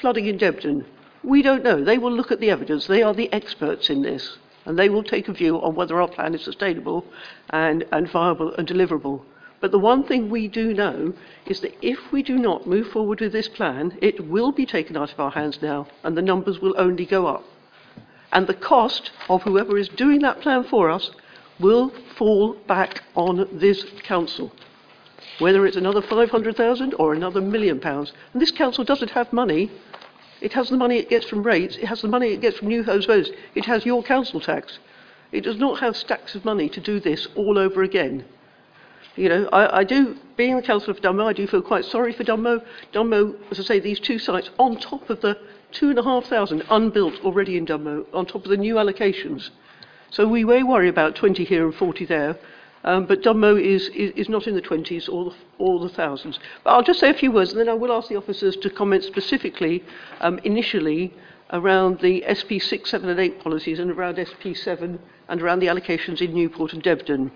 Flooding in Debden. We don't know. They will look at the evidence. They are the experts in this. And they will take a view on whether our plan is sustainable and, and viable and deliverable. But the one thing we do know is that if we do not move forward with this plan, it will be taken out of our hands now, and the numbers will only go up. And the cost of whoever is doing that plan for us will fall back on this council, whether it's another 500,000 or another million pounds. And this council doesn't have money. It has the money it gets from rates, it has the money it gets from new homes votes, it has your council tax. It does not have stacks of money to do this all over again. You know, I, I do, being the councillor for Dunmow, I do feel quite sorry for Dunmow. Dunmow, as I say, these two sites on top of the two and a half thousand unbuilt already in Dunmow, on top of the new allocations. So we may worry about 20 here and 40 there, um, but Dunmow is, is, is not in the 20s or the, or the thousands. But I'll just say a few words, and then I will ask the officers to comment specifically, um, initially, around the SP 6, 7 and 8 policies and around SP 7 and around the allocations in Newport and Debden.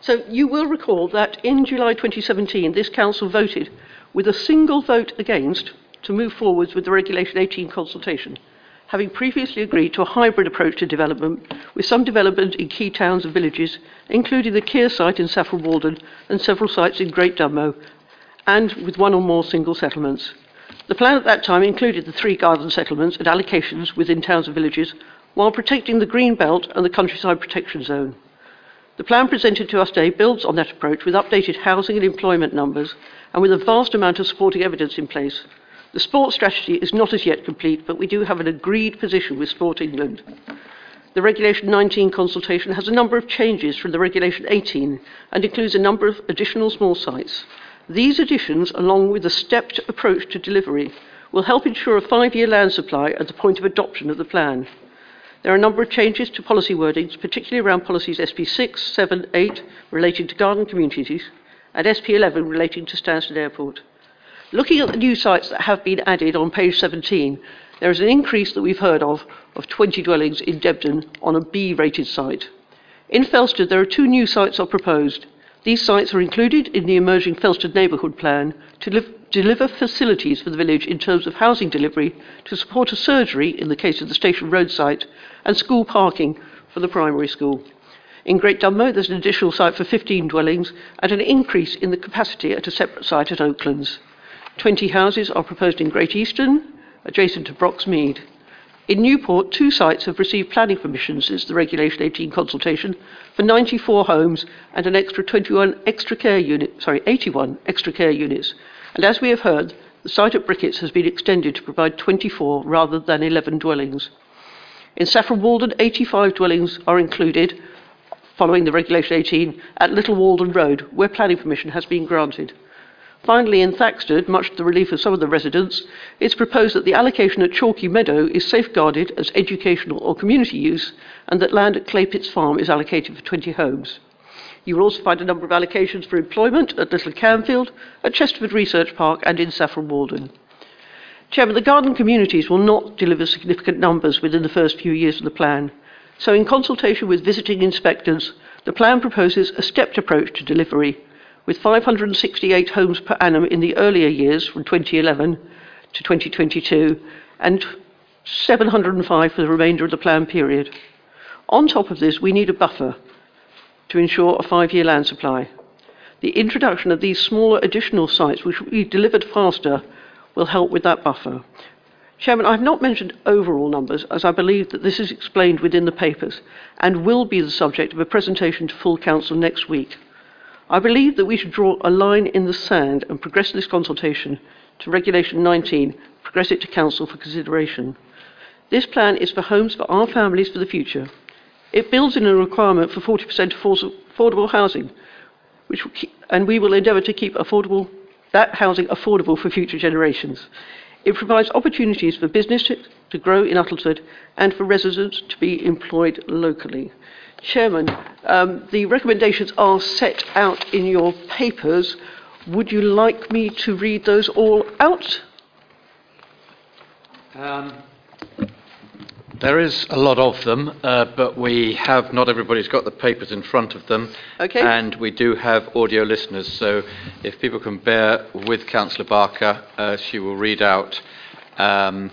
So you will recall that in July 2017, this council voted with a single vote against to move forwards with the Regulation 18 consultation, having previously agreed to a hybrid approach to development with some development in key towns and villages, including the Keir site in Saffron Walden and several sites in Great Dunmow, and with one or more single settlements. The plan at that time included the three garden settlements and allocations within towns and villages, while protecting the green belt and the countryside protection zone. The plan presented to us today builds on that approach with updated housing and employment numbers and with a vast amount of supporting evidence in place. The sport strategy is not as yet complete, but we do have an agreed position with Sport England. The Regulation 19 consultation has a number of changes from the Regulation 18 and includes a number of additional small sites. These additions, along with a stepped approach to delivery, will help ensure a five year land supply at the point of adoption of the plan. There are a number of changes to policy wordings, particularly around policies SP 6, 7, 8 relating to garden communities and SP 11 relating to Stansted Airport. Looking at the new sites that have been added on page 17, there is an increase that we've heard of of 20 dwellings in Debden on a B rated site. In Felsted, there are two new sites are proposed. These sites are included in the emerging Felsted neighbourhood plan to live, deliver facilities for the village in terms of housing delivery to support a surgery in the case of the Station Road site and school parking for the primary school. In Great Dunmow, there's an additional site for 15 dwellings and an increase in the capacity at a separate site at Oaklands. 20 houses are proposed in Great Easton, adjacent to Broxmead. In Newport, two sites have received planning permission since the Regulation 18 consultation for 94 homes and an extra 21 extra care unit, sorry, 81 extra care units. And as we have heard, the site at Brickets has been extended to provide 24 rather than 11 dwellings. In Saffron Walden, 85 dwellings are included, following the Regulation 18, at Little Walden Road, where planning permission has been granted. Finally, in Thaxted, much to the relief of some of the residents, it's proposed that the allocation at Chalky Meadow is safeguarded as educational or community use and that land at Claypits Farm is allocated for 20 homes. You will also find a number of allocations for employment at Little Canfield, at Chesterford Research Park, and in Saffron Walden. Chairman, the garden communities will not deliver significant numbers within the first few years of the plan. So, in consultation with visiting inspectors, the plan proposes a stepped approach to delivery, with 568 homes per annum in the earlier years from 2011 to 2022, and 705 for the remainder of the plan period. On top of this, we need a buffer to ensure a five year land supply. The introduction of these smaller additional sites, which will be delivered faster, will help with that buffer. Chairman, I've not mentioned overall numbers as I believe that this is explained within the papers and will be the subject of a presentation to full council next week. I believe that we should draw a line in the sand and progress this consultation to Regulation 19, progress it to council for consideration. This plan is for homes for our families for the future. It builds in a requirement for 40% affordable housing, which keep, and we will endeavour to keep affordable that housing affordable for future generations. It provides opportunities for business to grow in Uttlesford and for residents to be employed locally. Chairman, um, the recommendations are set out in your papers. Would you like me to read those all out? Um, there is a lot of them, uh, but we have not everybody's got the papers in front of them. Okay. And we do have audio listeners, so if people can bear with Councillor Barker, uh, she will read out. Um,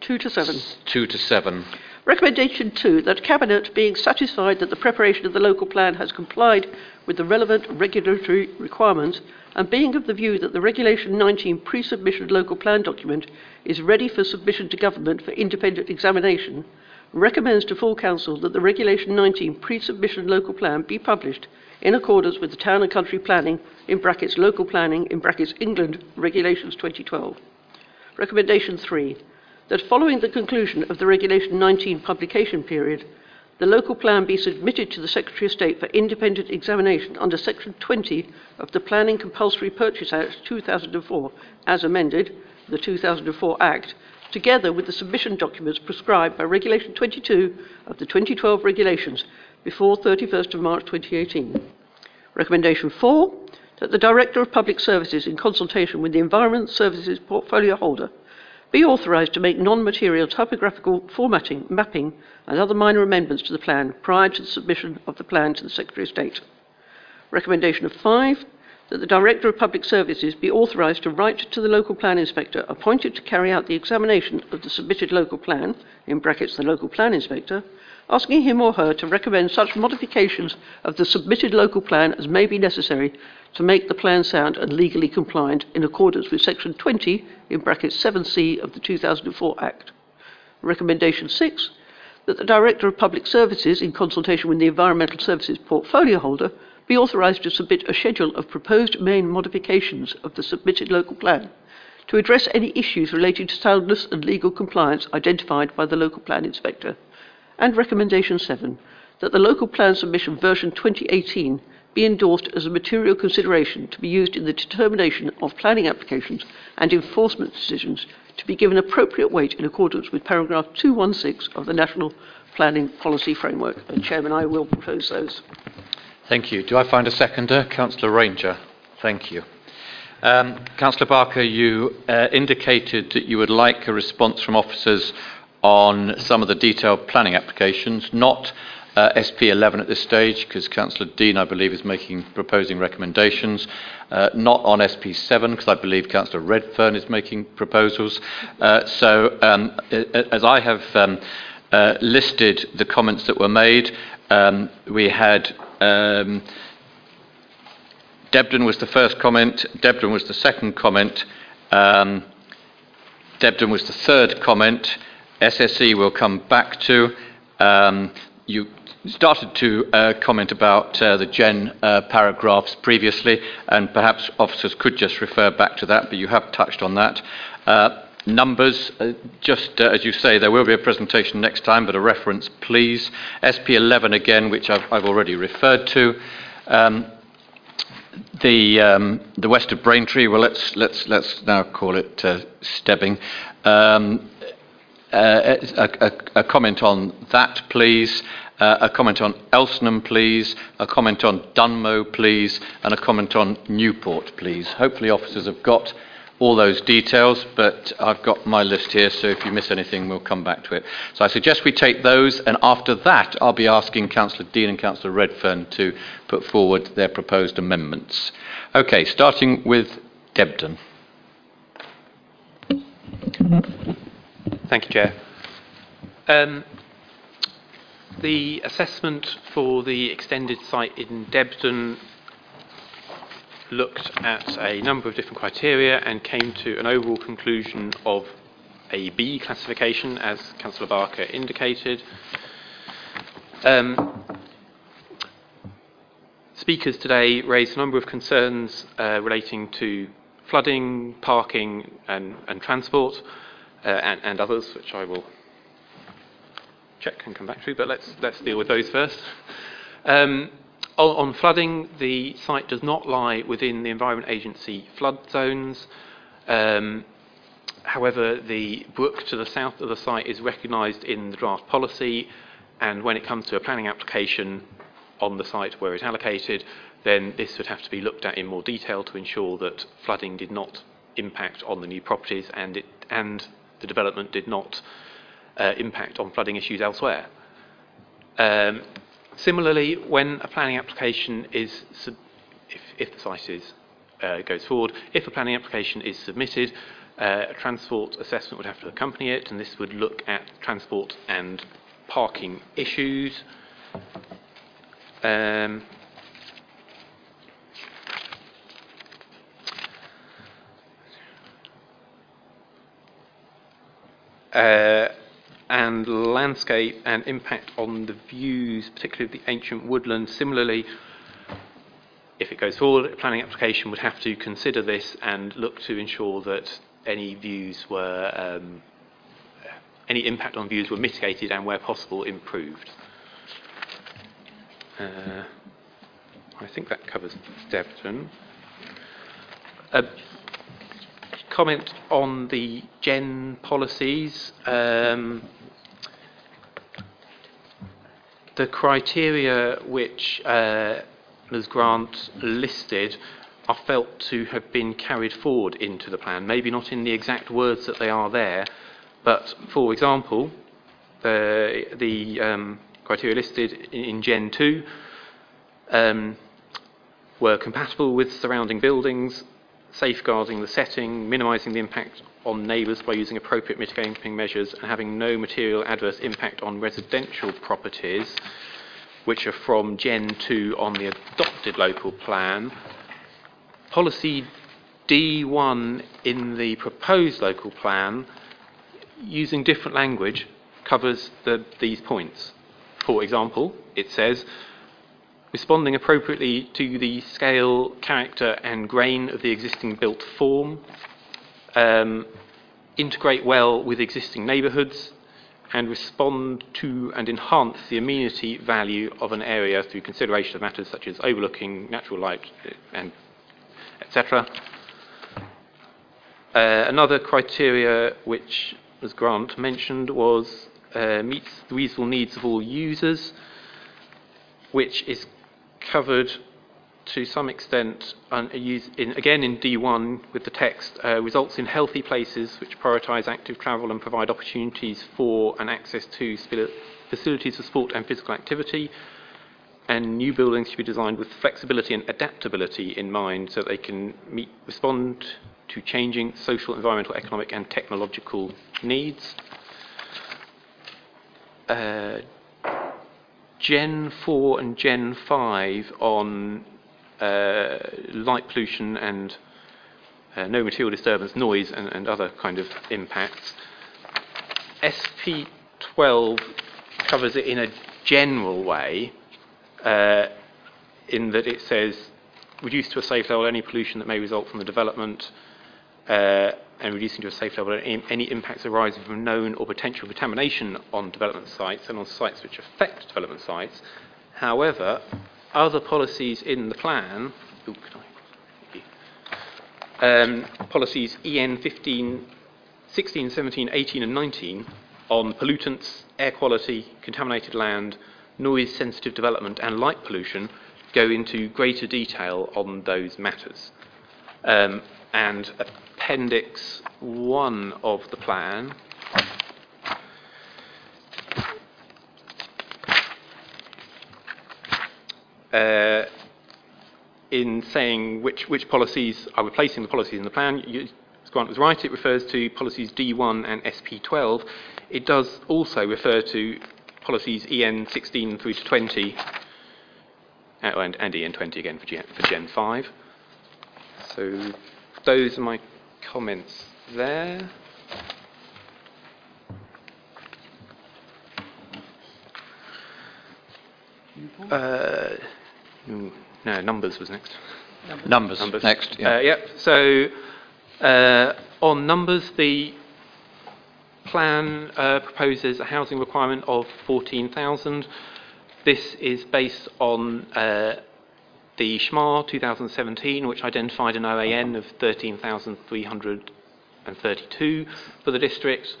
two to seven. Two to seven. Recommendation two that Cabinet, being satisfied that the preparation of the local plan has complied with the relevant regulatory requirements, and being of the view that the Regulation 19 pre submission local plan document is ready for submission to government for independent examination, recommends to full council that the Regulation 19 pre-submission local plan be published in accordance with the Town and Country Planning in brackets local planning in brackets England Regulations 2012. Recommendation 3 that following the conclusion of the Regulation 19 publication period, the local plan be submitted to the Secretary of State for independent examination under Section 20 of the Planning Compulsory Purchase Act 2004, as amended, the 2004 Act, together with the submission documents prescribed by Regulation 22 of the 2012 regulations before 31st of March 2018. Recommendation 4 that the Director of Public Services, in consultation with the Environment Services portfolio holder, be authorised to make non-material typographical formatting, mapping and other minor amendments to the plan prior to the submission of the plan to the Secretary of State. Recommendation of 5 that the Director of Public Services be authorised to write to the local plan inspector appointed to carry out the examination of the submitted local plan, in brackets the local plan inspector, asking him or her to recommend such modifications of the submitted local plan as may be necessary to make the plan sound and legally compliant in accordance with section 20 in brackets 7c of the 2004 Act. Recommendation 6 that the Director of Public Services, in consultation with the Environmental Services portfolio holder, be authorised to submit a schedule of proposed main modifications of the submitted local plan to address any issues relating to soundness and legal compliance identified by the local plan inspector. And recommendation 7 that the local plan submission version 2018 be endorsed as a material consideration to be used in the determination of planning applications and enforcement decisions to be given appropriate weight in accordance with paragraph 216 of the National Planning Policy Framework. And Chairman, I will propose those. Thank you. Do I find a seconder? Councillor Ranger. Thank you. Um, Councillor Barker, you uh, indicated that you would like a response from officers on some of the detailed planning applications, not uh, SP11 at this stage, because Councillor Dean, I believe, is making proposing recommendations. Uh, not on SP7, because I believe Councillor Redfern is making proposals. Uh, so, um, as I have um, uh, listed the comments that were made, um, we had. Um, Debden was the first comment, Debden was the second comment, um, Debden was the third comment, SSE will come back to. Um, you started to uh, comment about uh, the Gen uh, paragraphs previously, and perhaps officers could just refer back to that, but you have touched on that. Uh, numbers, uh, just uh, as you say, there will be a presentation next time, but a reference, please. SP11 again, which I've, I've already referred to. Um, the um, the west of Braintree. Well, let's let's let's now call it uh, Stebbing. Um, uh, a, a, a, comment on that, please. Uh, a comment on Elsenham, please. A comment on Dunmow, please. And a comment on Newport, please. Hopefully, officers have got all those details, but I've got my list here, so if you miss anything, we'll come back to it. So I suggest we take those, and after that, I'll be asking Councillor Dean and Councillor Redfern to put forward their proposed amendments. Okay, starting with Debden. Thank you, Chair. Um, the assessment for the extended site in Debden looked at a number of different criteria and came to an overall conclusion of a B classification, as Councillor Barker indicated. Um, speakers today raised a number of concerns uh, relating to flooding, parking, and, and transport, uh, and, and others, which I will check and come back to, but let's, let's deal with those first. Um, on, on flooding, the site does not lie within the Environment Agency flood zones. Um, however, the brook to the south of the site is recognised in the draft policy, and when it comes to a planning application on the site where it's allocated, then this would have to be looked at in more detail to ensure that flooding did not impact on the new properties and, it, and the development did not uh, impact on flooding issues elsewhere. Um, similarly, when a planning application is, sub- if, if the site is, uh, goes forward, if a planning application is submitted, uh, a transport assessment would have to accompany it, and this would look at transport and parking issues. Um, uh, and landscape and impact on the views, particularly of the ancient woodland. Similarly, if it goes forward, a planning application would have to consider this and look to ensure that any views were, um, any impact on views were mitigated and, where possible, improved. Uh, I think that covers Debden. A comment on the gen policies. Um, the criteria which uh, Ms Grant listed are felt to have been carried forward into the plan, maybe not in the exact words that they are there, but for example, the, the um, criteria listed in, in Gen 2 um, were compatible with surrounding buildings, safeguarding the setting, minimising the impact on neighbours by using appropriate mitigating measures and having no material adverse impact on residential properties, which are from Gen 2 on the adopted local plan. Policy D1 in the proposed local plan, using different language, covers the, these points. For example, it says, responding appropriately to the scale, character, and grain of the existing built form, um, integrate well with existing neighbourhoods, and respond to and enhance the amenity value of an area through consideration of matters such as overlooking natural light and etc. Uh, another criteria which Ms Grant mentioned was uh, meets the reasonable needs of all users, which is covered to some extent, in, again in D1 with the text, uh, results in healthy places which prioritise active travel and provide opportunities for and access to facilities for sport and physical activity. And new buildings should be designed with flexibility and adaptability in mind so they can meet, respond to changing social, environmental, economic, and technological needs. Uh, Gen 4 and Gen 5 on uh, light pollution and uh, no material disturbance, noise, and, and other kind of impacts. SP12 covers it in a general way, uh, in that it says reduce to a safe level any pollution that may result from the development, uh, and reducing to a safe level any, impacts arising from known or potential contamination on development sites and on sites which affect development sites. However, other policies in the plan, ooh, um, policies EN 15, 16, 17, 18, and 19 on pollutants, air quality, contaminated land, noise sensitive development and light pollution go into greater detail on those matters. Um, and Appendix 1 of the plan uh, in saying which, which policies are replacing the policies in the plan, you, Grant was right, it refers to policies D1 and SP12. It does also refer to policies EN 16 through to 20, uh, and, and EN 20 again for, Gen, for Gen 5. So those are my comments there. Uh, no, numbers was next. Numbers, numbers. next. Yeah. Uh, yep. So uh, on numbers, the plan uh, proposes a housing requirement of 14,000. This is based on uh, the SHMA 2017, which identified an OAN of 13,332 for the district,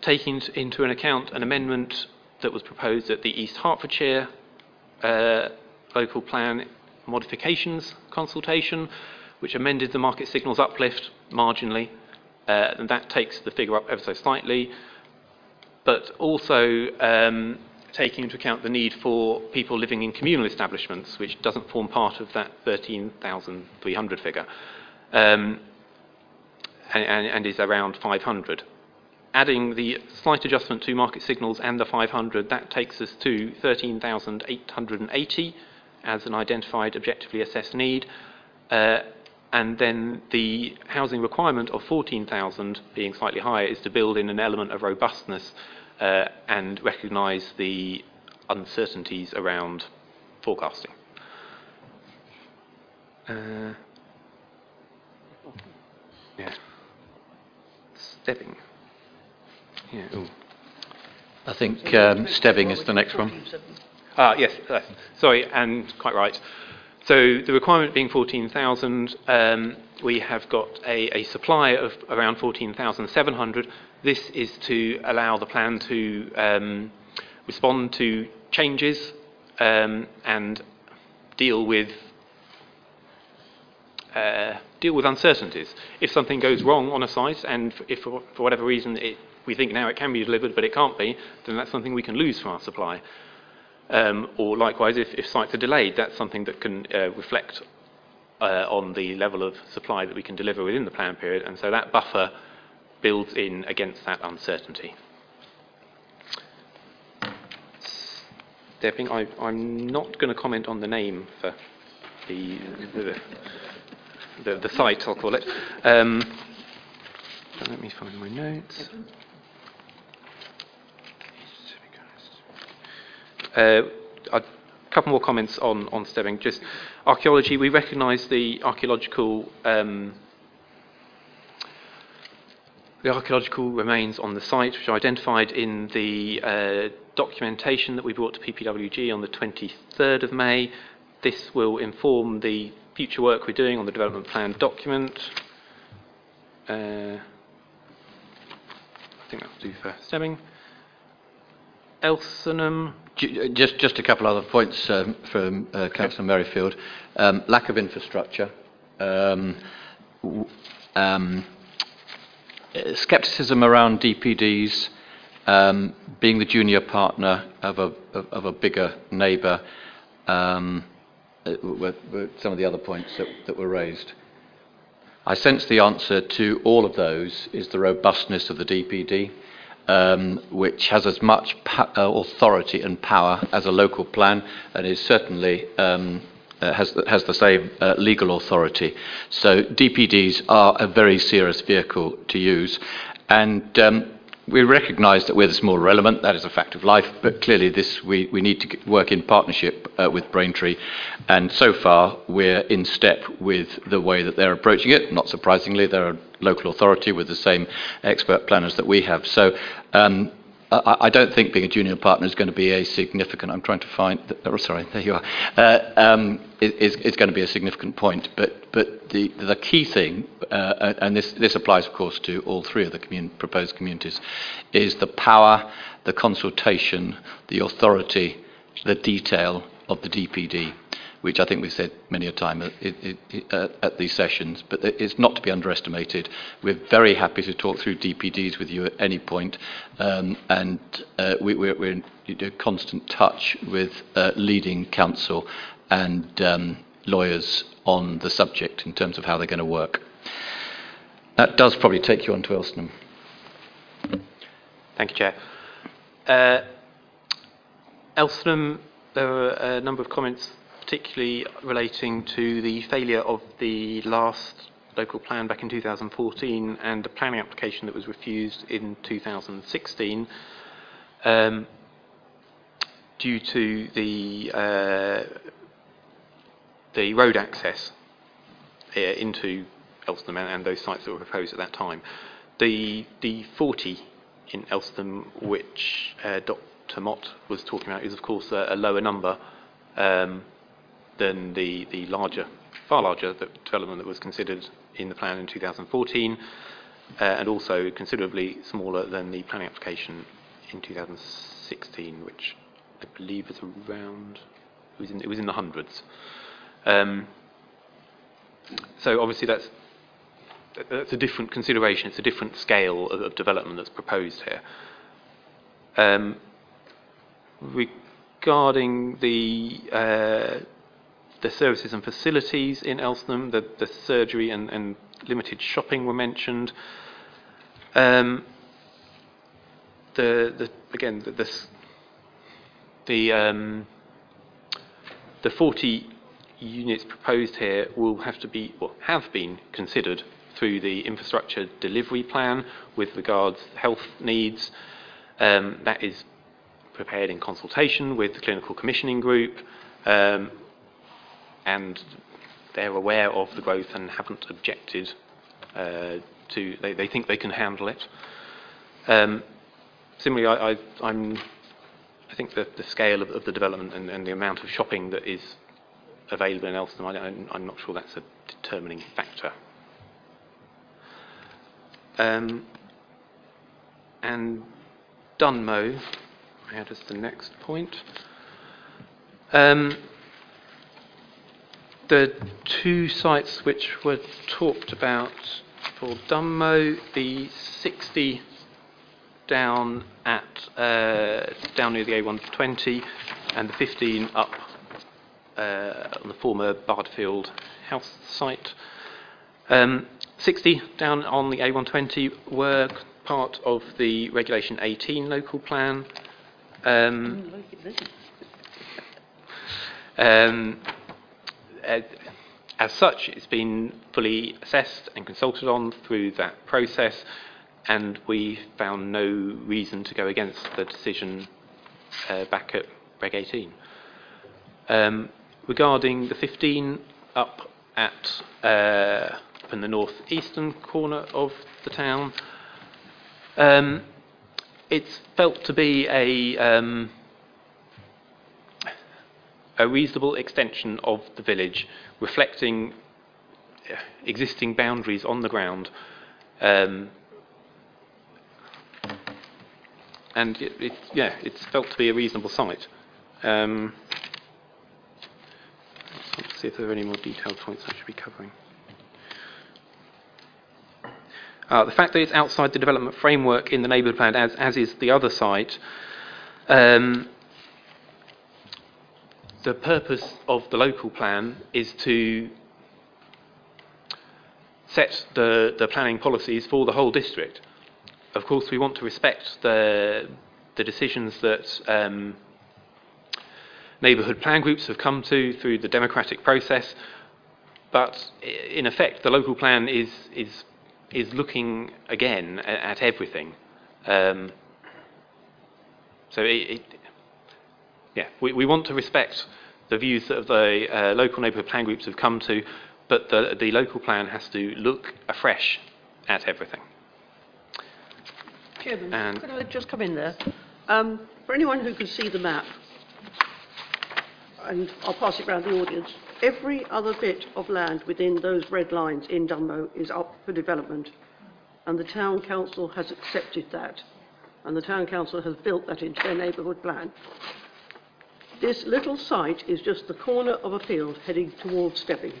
taking into account an amendment that was proposed at the East Hertfordshire uh, local plan modifications consultation, which amended the market signals uplift marginally, uh, and that takes the figure up ever so slightly, but also um, taking into account the need for people living in communal establishments, which doesn't form part of that 13,300 figure, um, and, and, and is around 500 adding the slight adjustment to market signals and the 500, that takes us to 13,880 as an identified objectively assessed need. Uh, and then the housing requirement of 14,000 being slightly higher is to build in an element of robustness uh, and recognise the uncertainties around forecasting. Uh, yeah. Stebbing. Yeah. Ooh. I think um, Stebbing is the next one. Ah, yes, yes, sorry, and quite right. So the requirement being 14,000, um, we have got a, a, supply of around 14,700. This is to allow the plan to um, respond to changes um, and deal with uh, deal with uncertainties. If something goes wrong on a site, and if for, whatever reason it we think now it can be delivered but it can't be, then that's something we can lose from our supply. Um, or likewise, if, if, sites are delayed, that's something that can uh, reflect uh, on the level of supply that we can deliver within the plan period, and so that buffer builds in against that uncertainty. Stebbing, I, am not going to comment on the name for the the, the, the site, I'll call it. Um, let me find my notes. Uh, a couple more comments on, on Stebbing. Just archaeology, we recognise the archaeological um, the archaeological remains on the site, which are identified in the uh, documentation that we brought to PPWG on the 23rd of May. This will inform the future work we're doing on the development plan document. Uh, I think that'll do for Stebbing. Elsenham. Just, just a couple other points um, from uh, Councillor Merrifield. Um, lack of infrastructure. Um, scepticism around DPDs, um, being the junior partner of a, of, of a bigger neighbour, um, uh, were, were some of the other points that, that were raised. I sense the answer to all of those is the robustness of the DPD um, which has as much pa- uh, authority and power as a local plan and is certainly um, uh, has, has the same uh, legal authority. So DPDs are a very serious vehicle to use. And um, we recognise that where there's more relevant, that is a fact of life, but clearly this we, we need to work in partnership uh, with Braintree, and so far we're in step with the way that they're approaching it. Not surprisingly, they're a local authority with the same expert planners that we have. So um, I, I, don't think being a junior partner is going to be a significant. I'm trying to find. Oh, sorry, there you are. Uh, um, is, going to be a significant point, but but the the key thing, uh, and this this applies of course to all three of the commun- proposed communities, is the power, the consultation, the authority the detail of the DPD, which I think we've said many a time at, at these sessions, but it's not to be underestimated. We're very happy to talk through DPDs with you at any point, um, and uh, we, we're, we're, in constant touch with uh, leading counsel and um, lawyers on the subject in terms of how they're going to work. That does probably take you on to Elsenham. Thank you, Chair. Uh, there were a number of comments, particularly relating to the failure of the last local plan back in 2014 and the planning application that was refused in 2016 um, due to the uh, the road access uh, into Elsenham and, and, those sites that were proposed at that time. The the 40 in Elsenham, which uh, Dr. Mott was talking about, is of course a, a lower number um, than the the larger, far larger development that was considered in the plan in 2014, uh, and also considerably smaller than the planning application in 2016, which I believe is around. It was in, it was in the hundreds. Um, so obviously that's that's a different consideration. It's a different scale of, of development that's proposed here. Um, regarding the uh, the services and facilities in Elsenham, the, the surgery and, and, limited shopping were mentioned. Um, the, the, again the the, the, um, the 40 units proposed here will have to be, or have been considered through the infrastructure delivery plan with regards to health needs. Um, that is prepared in consultation with the clinical commissioning group, um, and they're aware of the growth and haven't objected uh, to. They, they, think they can handle it. Um, similarly, I, I, I think the, the scale of, of the development and, and, the amount of shopping that is available in Elsenham, I, am not sure that's a determining factor. Um, and Dunmow, how does the next point? Um, the two sites which were talked about for Dunmow, the 60 down at uh, down near the A120, and the 15 up uh, on the former Bardfield house site. Um, 60 down on the A120 were part of the Regulation 18 local plan. Um, um, as such, it's been fully assessed and consulted on through that process, and we found no reason to go against the decision uh, back at Reg 18. Um, regarding the 15 up at uh, in the northeastern corner of the town. Um, it's felt to be a um, a reasonable extension of the village, reflecting uh, existing boundaries on the ground. Um, and it, it, yeah, it's felt to be a reasonable site. Um, let's see if there are any more detailed points I should be covering. Uh, the fact that it's outside the development framework in the neighbourhood plan, as, as is the other site, um, the purpose of the local plan is to set the, the planning policies for the whole district. Of course, we want to respect the, the decisions that um, neighbourhood plan groups have come to through the democratic process, but in effect, the local plan is, is is looking again at, at everything. Um, so it, it, yeah, we, we want to respect the views that the uh, local neighbourhood plan groups have come to, but the, the local plan has to look afresh at everything. Chairman, and could I just come in there? Um, for anyone who can see the map, and I'll pass it around the audience, Every other bit of land within those red lines in Dunmow is up for development, and the Town Council has accepted that, and the Town Council has built that into their neighbourhood plan. This little site is just the corner of a field heading towards Stebbing.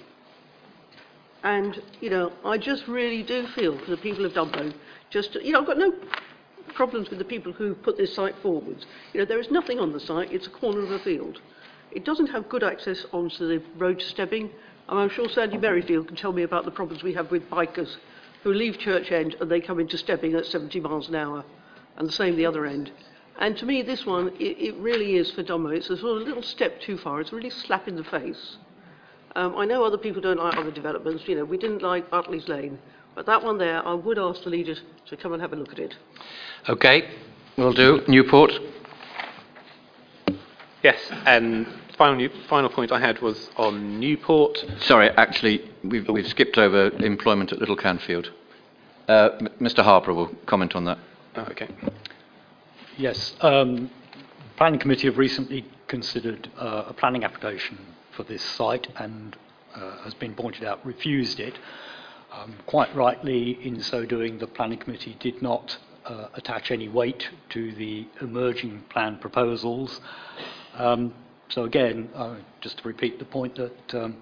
And, you know, I just really do feel for the people of Dunmow, just, you know, I've got no problems with the people who put this site forwards. You know, there is nothing on the site, it's a corner of a field. It doesn't have good access onto the road to Stebbing, and I'm sure Sandy Merrifield can tell me about the problems we have with bikers who leave Church End and they come into Stebbing at 70 miles an hour, and the same the other end. And to me, this one, it, it really is for Dunmow. It's a sort of little step too far. It's a really slap in the face. Um, I know other people don't like other developments. You know, we didn't like Utley's Lane. But that one there, I would ask the leaders to come and have a look at it. Okay, will do. Newport. Yes, and final, final point I had was on Newport. Sorry, actually, we've, we've skipped over employment at Little Canfield. Uh, M- Mr. Harper will comment on that. Oh, okay. Yes, um, planning committee have recently considered uh, a planning application for this site and, uh, has been pointed out, refused it. Um, quite rightly, in so doing, the planning committee did not uh, attach any weight to the emerging plan proposals. Um, so again, uh, just to repeat the point that um,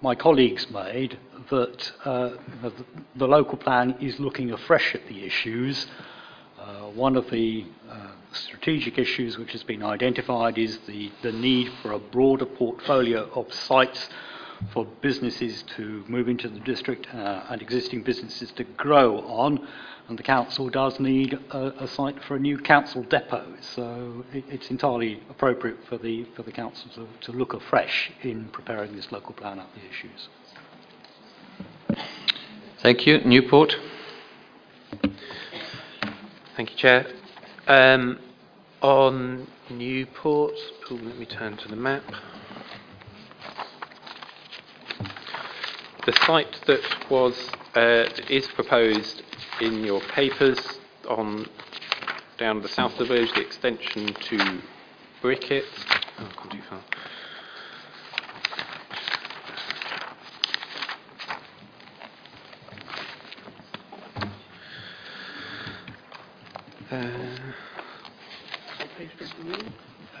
my colleagues made, that uh, the, the local plan is looking afresh at the issues. Uh, one of the uh, strategic issues which has been identified is the, the need for a broader portfolio of sites for businesses to move into the district uh, and existing businesses to grow on. And the council does need a, a site for a new council depot. So it, it's entirely appropriate for the, for the council to, to look afresh in preparing this local plan up the issues. Thank you. Newport. Thank you, Chair. Um, on Newport, let me turn to the map. The site that was uh, is proposed in your papers on down the south of the village, the extension to Brickett. Oh, I've gone too far. Uh,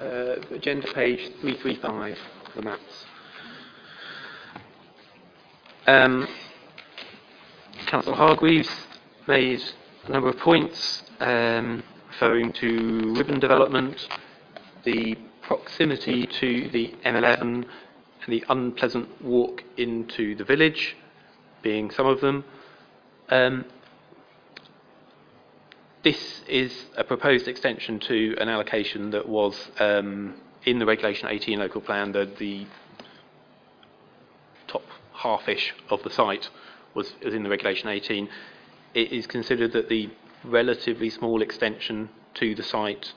uh, agenda page 335, the maps. Um, Councillor Hargreaves made a number of points um, referring to ribbon development, the proximity to the M11 and the unpleasant walk into the village being some of them. Um, this is a proposed extension to an allocation that was um, in the Regulation 18 local plan, the, the top half-ish of the site was, was in the Regulation 18. It is considered that the relatively small extension to the site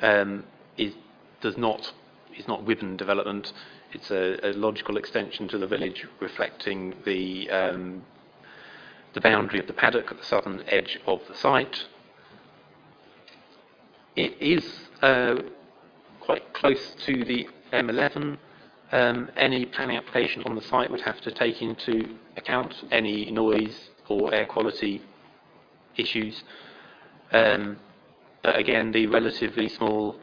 um, is, does not, is not ribbon development. It's a, a logical extension to the village reflecting the, um, the boundary of the paddock at the southern edge of the site. It is uh, quite close to the M11. Um, any planning application on the site would have to take into account any noise or air quality issues. Um, but again, the relatively small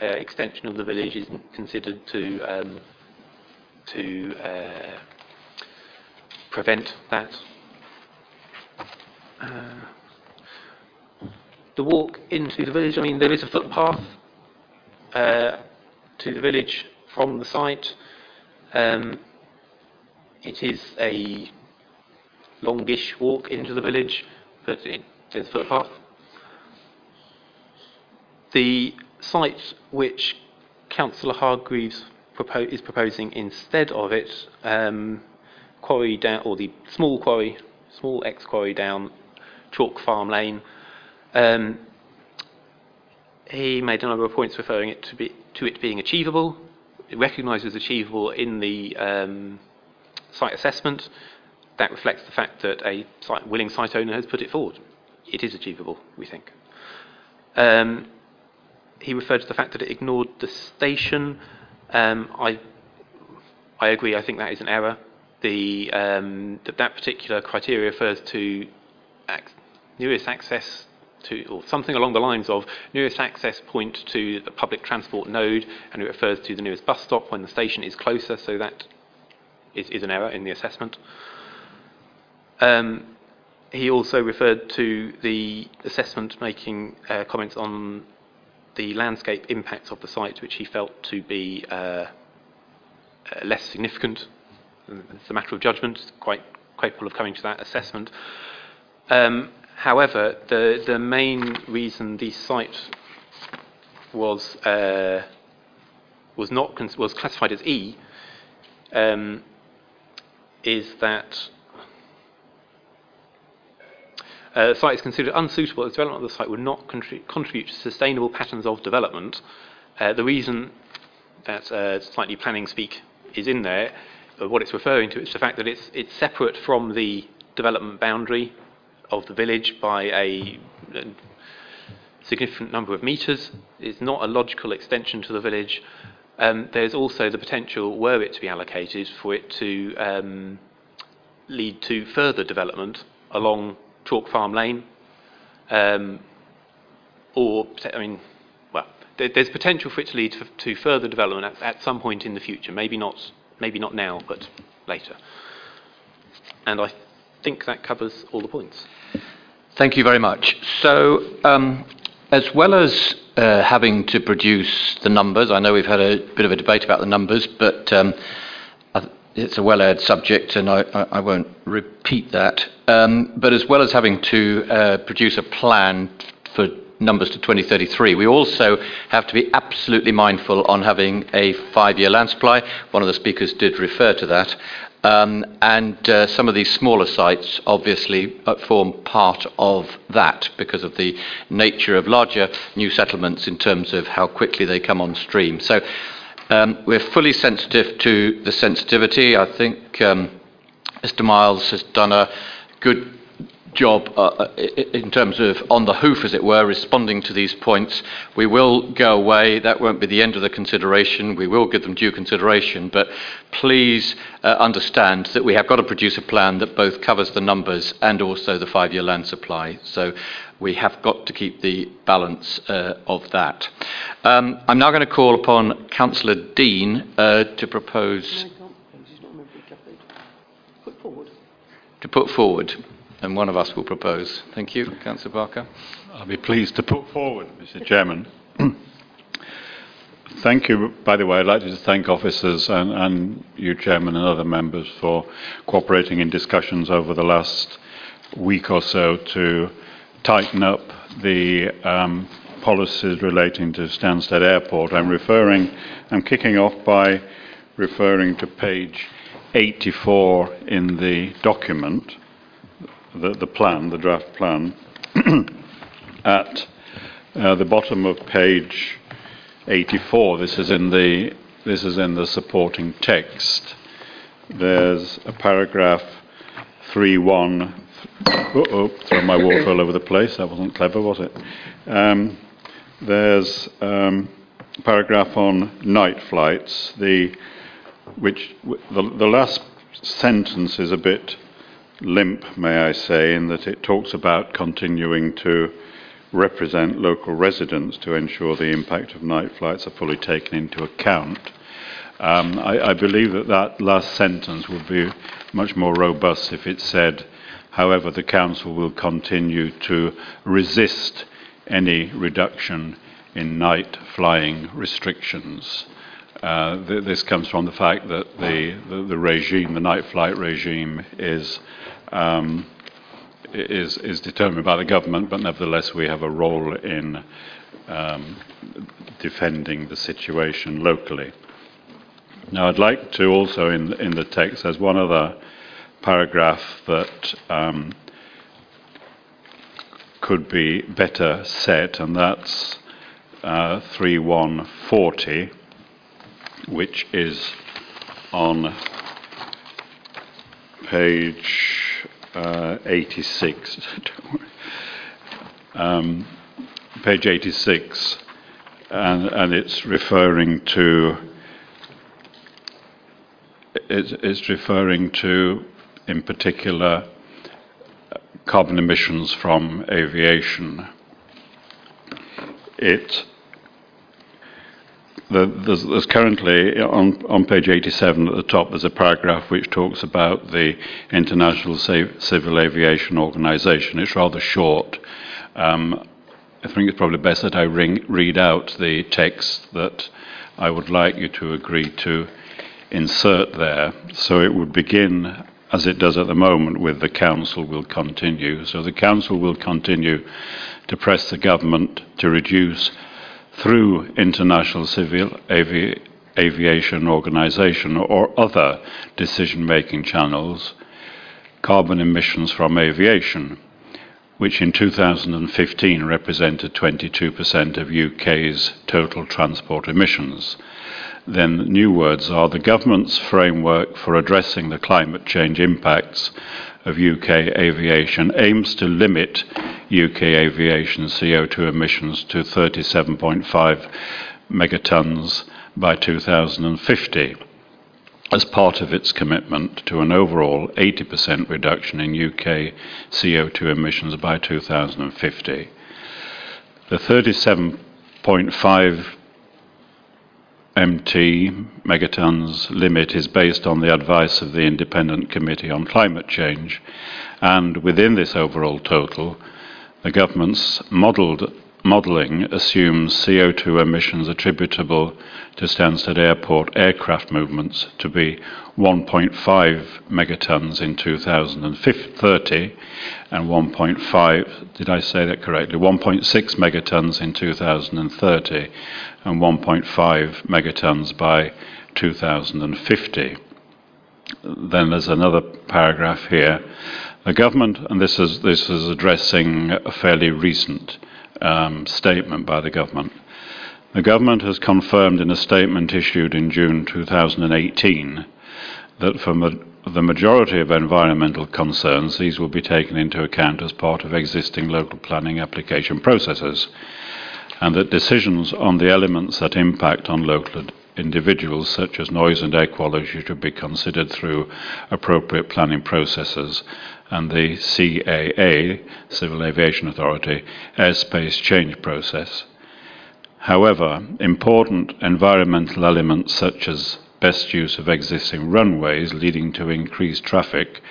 uh, extension of the village is considered to um, to uh, prevent that. Uh, the walk into the village, I mean, there is a footpath uh, to the village from the site. Um, it is a longish walk into the village, but it, there's a footpath. The site which Councillor Hargreaves propo- is proposing instead of it, um, quarry down, or the small quarry, small ex quarry down Chalk Farm Lane, um, he made a number of points referring it to, be, to it being achievable. It recognises achievable in the um, site assessment. That reflects the fact that a site, willing site owner has put it forward. It is achievable, we think. Um, he referred to the fact that it ignored the station. Um, I, I agree. I think that is an error. The um, that, that particular criteria refers to ac- nearest access to, or something along the lines of nearest access point to the public transport node, and it refers to the nearest bus stop when the station is closer, so that is, is an error in the assessment. Um, he also referred to the assessment making uh, comments on the landscape impacts of the site, which he felt to be uh, uh, less significant. It's a matter of judgment, quite capable of coming to that assessment. Um, however, the, the main reason the site was uh, was not was classified as E um, is that uh, the site is considered unsuitable as development of the site would not contri- contribute to sustainable patterns of development. Uh, the reason that uh, slightly planning speak is in there, uh, what it's referring to, is the fact that it's, it's separate from the development boundary of the village by a, significant number of metres. It's not a logical extension to the village. Um, there's also the potential, were it to be allocated, for it to um, lead to further development along Chalk Farm Lane, um, or I mean, well, there, there's potential for it to lead to, to further development at, at, some point in the future. Maybe not, maybe not now, but later. And I think that covers all the points. Thank you very much. So, um, as well as uh, having to produce the numbers, I know we've had a bit of a debate about the numbers, but um, it's a well-aired subject, and I, I, won't repeat that. Um, but as well as having to uh, produce a plan for numbers to 2033, we also have to be absolutely mindful on having a five-year land supply. One of the speakers did refer to that. Um, and uh, some of these smaller sites obviously uh, form part of that because of the nature of larger new settlements in terms of how quickly they come on stream. So um, we're fully sensitive to the sensitivity. I think um, Mr. Miles has done a good job uh, uh in terms of on the hoof, as it were, responding to these points. We will go away. That won't be the end of the consideration. We will give them due consideration. But please uh, understand that we have got to produce a plan that both covers the numbers and also the five year land supply. So we have got to keep the balance uh, of that. Um, I'm now going to call upon Councillor Dean uh, to propose. To put forward, and one of us will propose. Thank you, Councillor Barker. I'll be pleased to put forward, Mr. Chairman. Thank you. By the way, I'd like to thank officers and, and you, Chairman, and other members for cooperating in discussions over the last week or so to tighten up the um, policies relating to Stansted Airport. I'm referring, I'm kicking off by referring to page 84 in the document, the, the plan, the draft plan, at uh, the bottom of page 84. This is in the this is in the supporting text. There's a paragraph 3.1 oh, throw my water all over the place. That wasn't clever, was it? Um, there's um, a paragraph on night flights, the, which the, the last sentence is a bit limp, may I say, in that it talks about continuing to represent local residents to ensure the impact of night flights are fully taken into account. Um, I, I, believe that that last sentence would be much more robust if it said However, the Council will continue to resist any reduction in night flying restrictions. Uh, th- this comes from the fact that the, the, the, regime, the night flight regime, is, um, is, is determined by the government, but nevertheless we have a role in um, defending the situation locally. Now, I'd like to also, in, in the text, there's one other paragraph that um, could be better set, and that's uh, 3140, which is on page uh, 86. um, page 86, and, and it's referring to it's, it's referring to in particular carbon emissions from aviation. it there's, there's, currently on, on page 87 at the top there's a paragraph which talks about the International Civil Aviation Organization. It's rather short. Um, I think it's probably best that I ring, read out the text that I would like you to agree to insert there. So it would begin as it does at the moment with the council will continue. So the council will continue to press the government to reduce through international civil avi- aviation organization or other decision making channels carbon emissions from aviation, which in 2015 represented 22% of UK's total transport emissions. Then new words are the government's framework for addressing the climate change impacts of UK aviation aims to limit UK aviation CO2 emissions to 37.5 megatons by 2050 as part of its commitment to an overall 80% reduction in UK CO2 emissions by 2050. The 37.5 MT megatons limit is based on the advice of the Independent Committee on Climate Change, and within this overall total, the government's modelled modelling assumes CO2 emissions attributable to Stansted Airport aircraft movements to be 1.5 megatons in 2030 and 1.5, did I say that correctly? 1.6 megatons in 2030 and 1.5 megatons by 2050. Then there's another paragraph here. The government, and this is, this is addressing a fairly recent um, statement by the government. The government has confirmed in a statement issued in June 2018 that for ma- the majority of environmental concerns, these will be taken into account as part of existing local planning application processes and that decisions on the elements that impact on local individuals, such as noise and air quality, should be considered through appropriate planning processes, and the CAA, Civil Aviation Authority, airspace change process. However, important environmental elements such as best use of existing runways leading to increased traffic,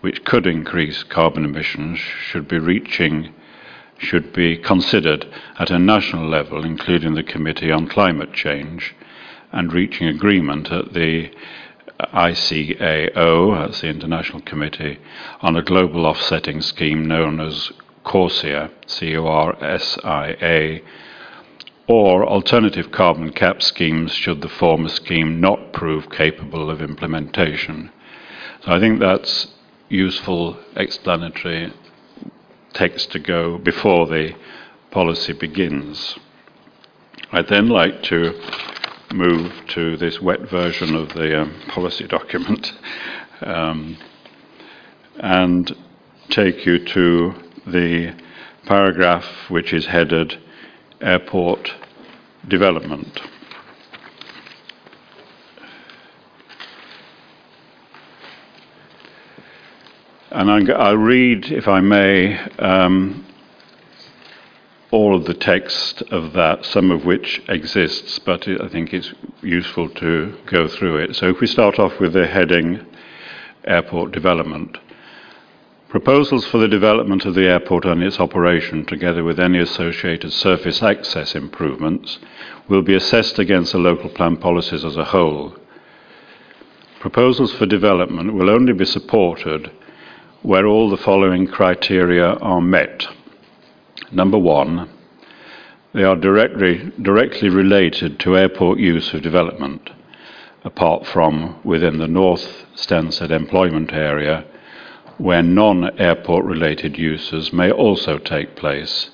which could increase carbon emissions, should be reaching should be considered at a national level, including the Committee on Climate Change, and reaching agreement at the ICAO, that's the International Committee, on a global offsetting scheme known as CORSIA, C O R S I A, or alternative carbon cap schemes should the former scheme not prove capable of implementation. So I think that's useful explanatory text to go before the policy begins. I'd then like to move to this wet version of the um, policy document um, and take you to the paragraph which is headed Airport Development. And I'll read, if I may, um, all of the text of that, some of which exists, but I think it's useful to go through it. So if we start off with the heading Airport Development. Proposals for the development of the airport and its operation, together with any associated surface access improvements, will be assessed against the local plan policies as a whole. Proposals for development will only be supported where all the following criteria are met. Number one, they are directly, directly related to airport use of development, apart from within the North Stansted employment area, where non airport related uses may also take place.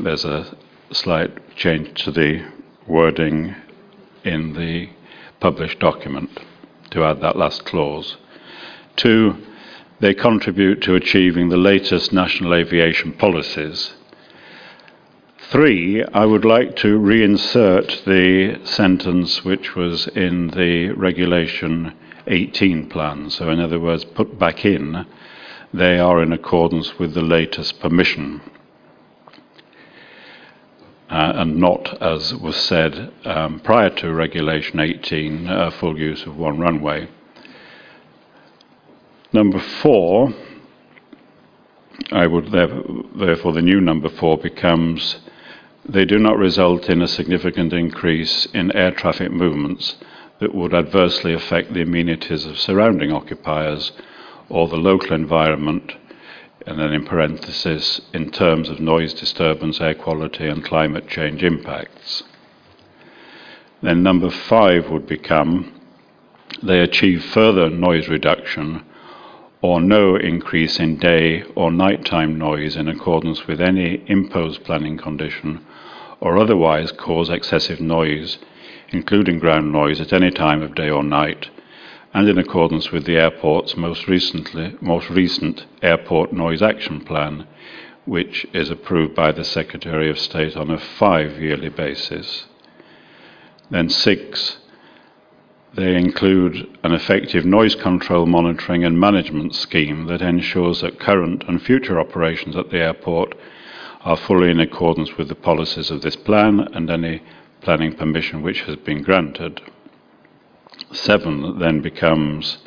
There's a slight change to the wording in the published document to add that last clause. Two, they contribute to achieving the latest national aviation policies. Three, I would like to reinsert the sentence which was in the Regulation 18 plan. So, in other words, put back in, they are in accordance with the latest permission. uh, and not, as was said um, prior to Regulation 18, uh, full use of one runway. Number four, I would therefore, the new number four becomes they do not result in a significant increase in air traffic movements that would adversely affect the amenities of surrounding occupiers or the local environment, and then in parenthesis, in terms of noise disturbance, air quality, and climate change impacts. Then number five would become they achieve further noise reduction or no increase in day or nighttime noise in accordance with any imposed planning condition or otherwise cause excessive noise, including ground noise, at any time of day or night, and in accordance with the airport's most, recently, most recent Airport Noise Action Plan, which is approved by the Secretary of State on a five yearly basis. Then, six, they include an effective noise control monitoring and management scheme that ensures that current and future operations at the airport are fully in accordance with the policies of this plan and any planning permission which has been granted. Seven then becomes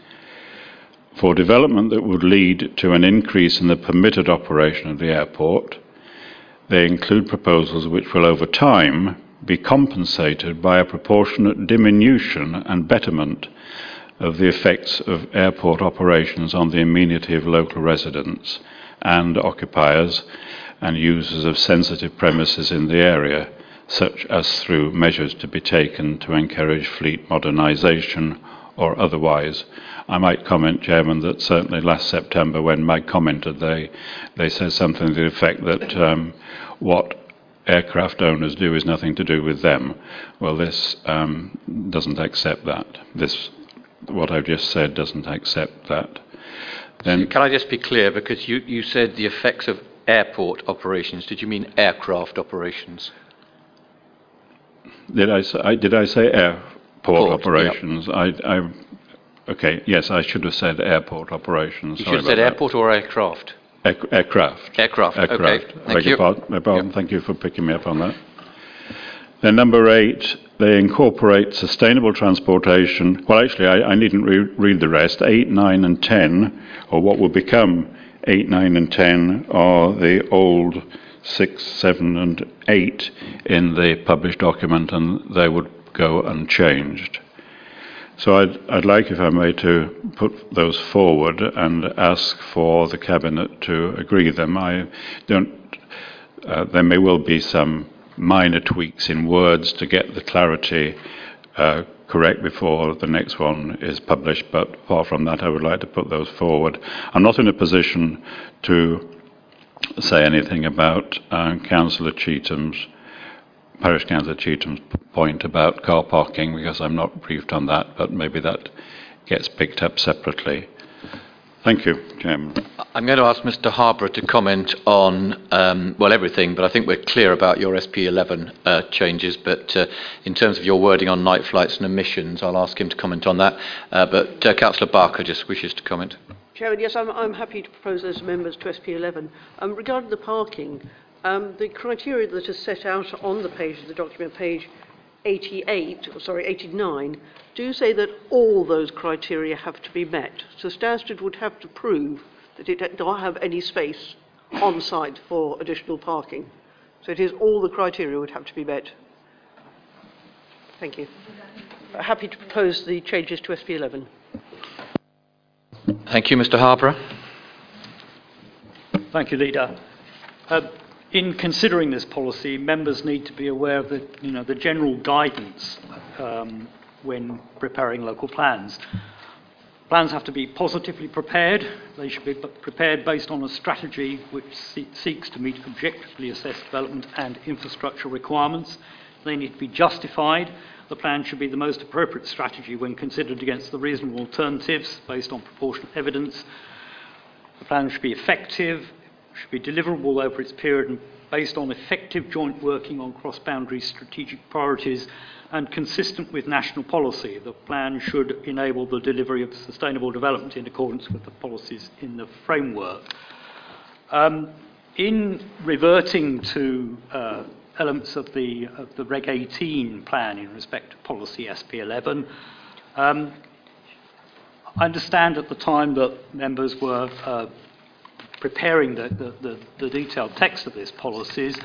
for development that would lead to an increase in the permitted operation of the airport, they include proposals which will over time be compensated by a proportionate diminution and betterment of the effects of airport operations on the amenity of local residents and occupiers and users of sensitive premises in the area, such as through measures to be taken to encourage fleet modernisation or otherwise. I might comment, Chairman, that certainly last September when Mag commented, they, they said something to the effect that um, what aircraft owners do is nothing to do with them. Well, this um, doesn't accept that. This, what I've just said, doesn't accept that. Then, Can I just be clear? Because you, you said the effects of airport operations. Did you mean aircraft operations? Did I say, did I say airport Port, operations? Yep. I, I, okay, yes, I should have said airport operations. You should have said airport or aircraft. Air, aircraft. Aircraft. Aircraft. Okay. Thank you. Pardon, pardon. Yep. Thank you for picking me up on that. Then number eight, they incorporate sustainable transportation. Well, actually, I, I needn't re- read the rest. Eight, nine, and ten, or what will become 8, 9, and 10 are the old 6, 7, and 8 in the published document, and they would go unchanged. So I'd, I'd like, if I may, to put those forward and ask for the Cabinet to agree them. I don't. Uh, there may well be some minor tweaks in words to get the clarity uh, correct before the next one is published, but apart from that, I would like to put those forward. I'm not in a position to say anything about uh, Councillor Cheetham's, Parish Councillor Cheetham's point about car parking because I'm not briefed on that, but maybe that gets picked up separately. Thank you, Chairman. I'm going to ask Mr. Harborough to comment on, um, well, everything, but I think we're clear about your SP11 uh, changes. But uh, in terms of your wording on night flights and emissions, I'll ask him to comment on that. Uh, but uh, Councillor Barker just wishes to comment. Chairman, yes, I'm, I'm happy to propose those amendments to SP11. Um, regarding the parking, um, the criteria that are set out on the page of the document, page 88, or sorry, 89, do say that all those criteria have to be met. So Stansted would have to prove that it does not have any space on site for additional parking. So it is all the criteria would have to be met. Thank you. Happy to propose the changes to SP11. Thank you, Mr. Harborough. Thank you, Leader. Uh, in considering this policy, members need to be aware of the, you know, the general guidance um, when preparing local plans. Plans have to be positively prepared. They should be prepared based on a strategy which seeks to meet objectively assessed development and infrastructure requirements. They need to be justified. The plan should be the most appropriate strategy when considered against the reasonable alternatives based on proportionate evidence. The plan should be effective, should be deliverable over its period and based on effective joint working on cross boundary strategic priorities and consistent with national policy. The plan should enable the delivery of sustainable development in accordance with the policies in the framework. Um, in reverting to uh, elements of the, of the Reg 18 plan in respect to policy SP11. Um, I understand at the time that members were uh, preparing the, the, the, the detailed text of these policies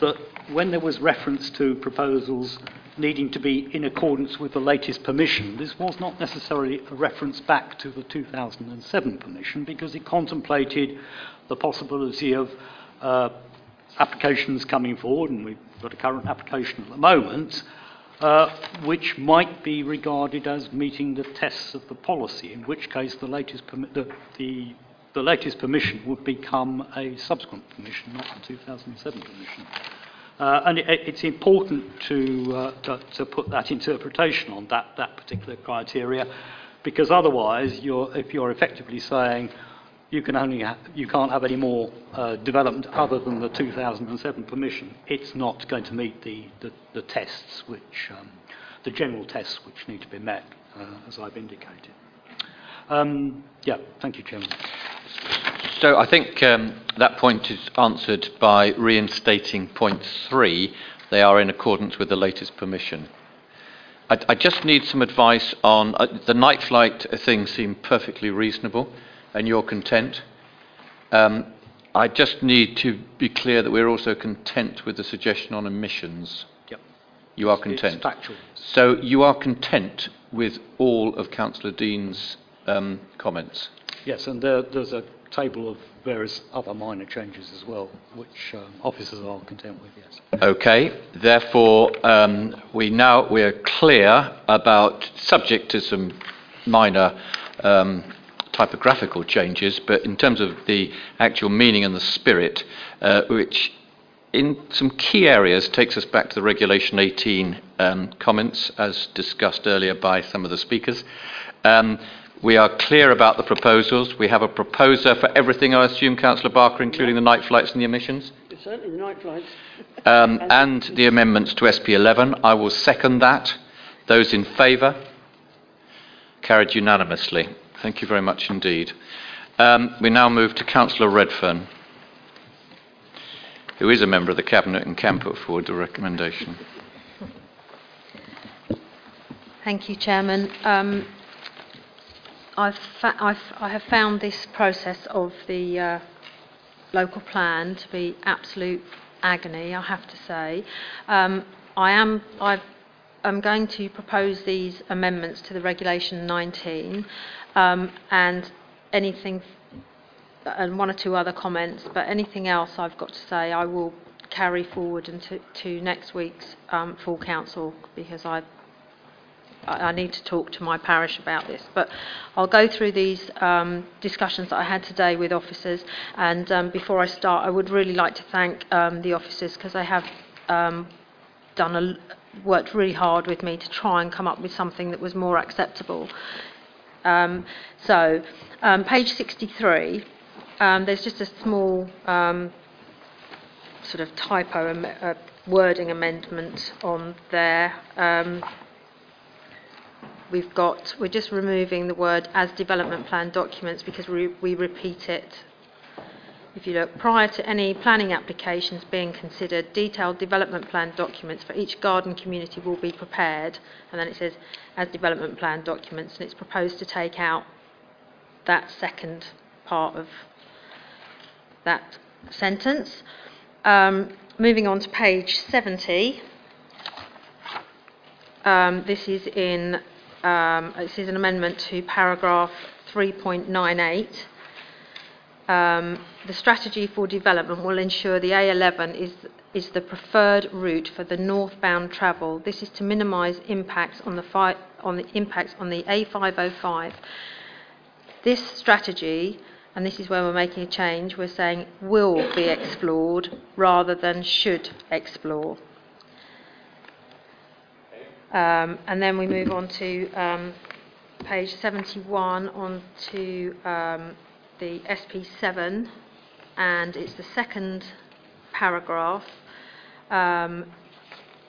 that when there was reference to proposals needing to be in accordance with the latest permission, this was not necessarily a reference back to the 2007 permission because it contemplated the possibility of uh, applications coming forward, and we've got a current application at the moment, uh, which might be regarded as meeting the tests of the policy, in which case the latest, permi- the, the, the latest permission would become a subsequent permission, not the 2007 permission. Uh, and it, it's important to, uh, to, to put that interpretation on that, that particular criteria, because otherwise, you're, if you're effectively saying you can only ha- you can't have any more uh, development other than the 2007 permission, it's not going to meet the, the, the tests which um, the general tests which need to be met, uh, as I've indicated. Um, yeah, thank you, Chairman. So I think um, that point is answered by reinstating point three. They are in accordance with the latest permission. I, I just need some advice on uh, the night flight thing. Seemed perfectly reasonable, and you're content. Um, I just need to be clear that we're also content with the suggestion on emissions. Yep. You are content. It's factual. So you are content with all of Councillor Dean's um, comments. Yes, and there, there's a table of various other minor changes as well, which um, officers are content with, yes. Okay, therefore, um, we now we are clear about, subject to some minor um, typographical changes, but in terms of the actual meaning and the spirit, uh, which in some key areas takes us back to the Regulation 18 um, comments, as discussed earlier by some of the speakers. Um, we are clear about the proposals. We have a proposer for everything, I assume, Councillor Barker, including the night flights and the emissions. Certainly the night flights. Um, and the amendments to SP11. I will second that. Those in favour? Carried unanimously. Thank you very much indeed. Um, we now move to Councillor Redfern, who is a member of the Cabinet and can put forward the recommendation. Thank you, Chairman. Um, I've fa- I've, I have found this process of the uh, local plan to be absolute agony, I have to say. Um, I am I've, I'm going to propose these amendments to the Regulation 19 um, and anything, and one or two other comments, but anything else I've got to say I will carry forward into to next week's um, full council because I I need to talk to my parish about this. But I'll go through these um, discussions that I had today with officers. And um, before I start, I would really like to thank um, the officers because they have um, done a, worked really hard with me to try and come up with something that was more acceptable. Um, so, um, page 63, um, there's just a small sort of typo, uh, wording amendment on there. Um, we've got, we're just removing the word as development plan documents because we, we repeat it. If you look, prior to any planning applications being considered, detailed development plan documents for each garden community will be prepared. And then it says, as development plan documents, and it's proposed to take out that second part of that sentence. Um, moving on to page 70. Um, this is in um, this is an amendment to paragraph 3.98. Um, the strategy for development will ensure the A11 is is the preferred route for the northbound travel. This is to minimise impacts on the fi- on the impacts on the A505. This strategy, and this is where we're making a change, we're saying will be explored rather than should explore. Um, and then we move on to um, page 71 on to um, the SP7, and it's the second paragraph um,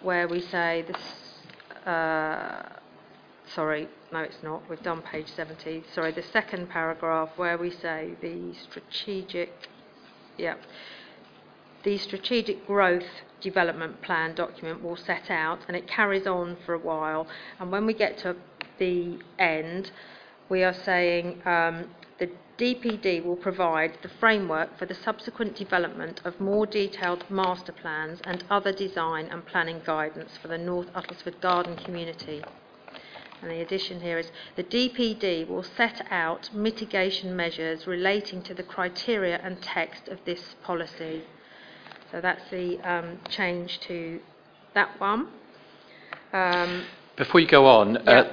where we say this. Uh, sorry, no, it's not. We've done page 70. Sorry, the second paragraph where we say the strategic. Yeah. The strategic growth development plan document will set out, and it carries on for a while. And when we get to the end, we are saying um, the DPD will provide the framework for the subsequent development of more detailed master plans and other design and planning guidance for the North Uttlesford Garden community. And the addition here is the DPD will set out mitigation measures relating to the criteria and text of this policy. So that's the um, change to that one. Um, Before you go on, uh,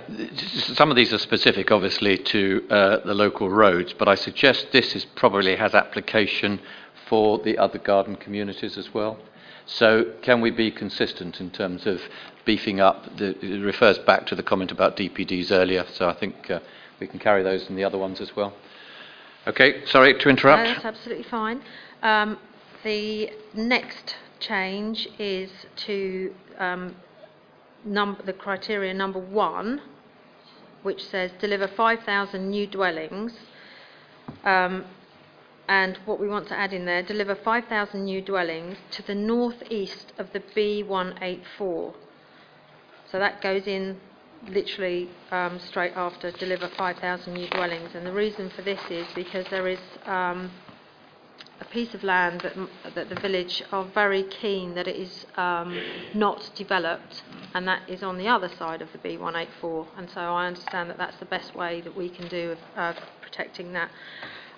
some of these are specific, obviously, to uh, the local roads, but I suggest this is probably has application for the other garden communities as well. So, can we be consistent in terms of beefing up? The, it refers back to the comment about DPDs earlier, so I think uh, we can carry those in the other ones as well. Okay, sorry to interrupt. No, that's absolutely fine. Um, the next change is to um, the criteria number one, which says deliver 5,000 new dwellings. Um, and what we want to add in there, deliver 5,000 new dwellings to the northeast of the B184. So that goes in literally um, straight after deliver 5,000 new dwellings. And the reason for this is because there is um, a piece of land that, that the village are very keen that it is um, not developed, and that is on the other side of the B184. And so I understand that that's the best way that we can do of, of protecting that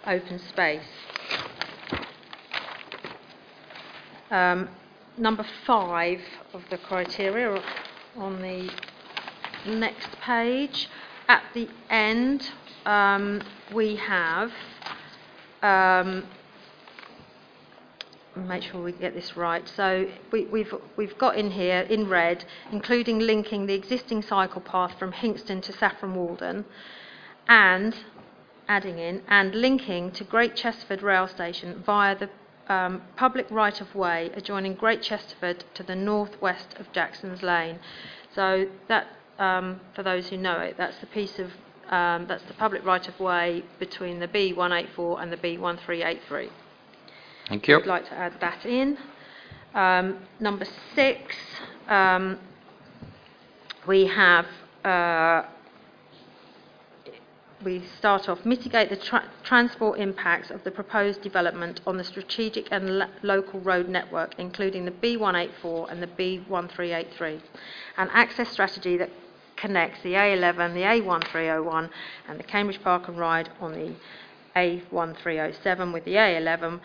open space. Um, number five of the criteria on the next page. At the end, um, we have um, make sure we get this right. So we, we've, we've got in here, in red, including linking the existing cycle path from Hinxton to Saffron Walden, and adding in, and linking to Great Chesterford Rail Station via the um, public right of way adjoining Great Chesterford to the northwest of Jackson's Lane. So that, um, for those who know it, that's the piece of um, that's the public right of way between the B184 and the B1383. Thank you. I'd like to add that in. Um, number six, um, we have uh, we start off mitigate the tra- transport impacts of the proposed development on the strategic and lo- local road network, including the B184 and the B1383, an access strategy that connects the A11, the A1301, and the Cambridge Park and Ride on the A1307 with the A11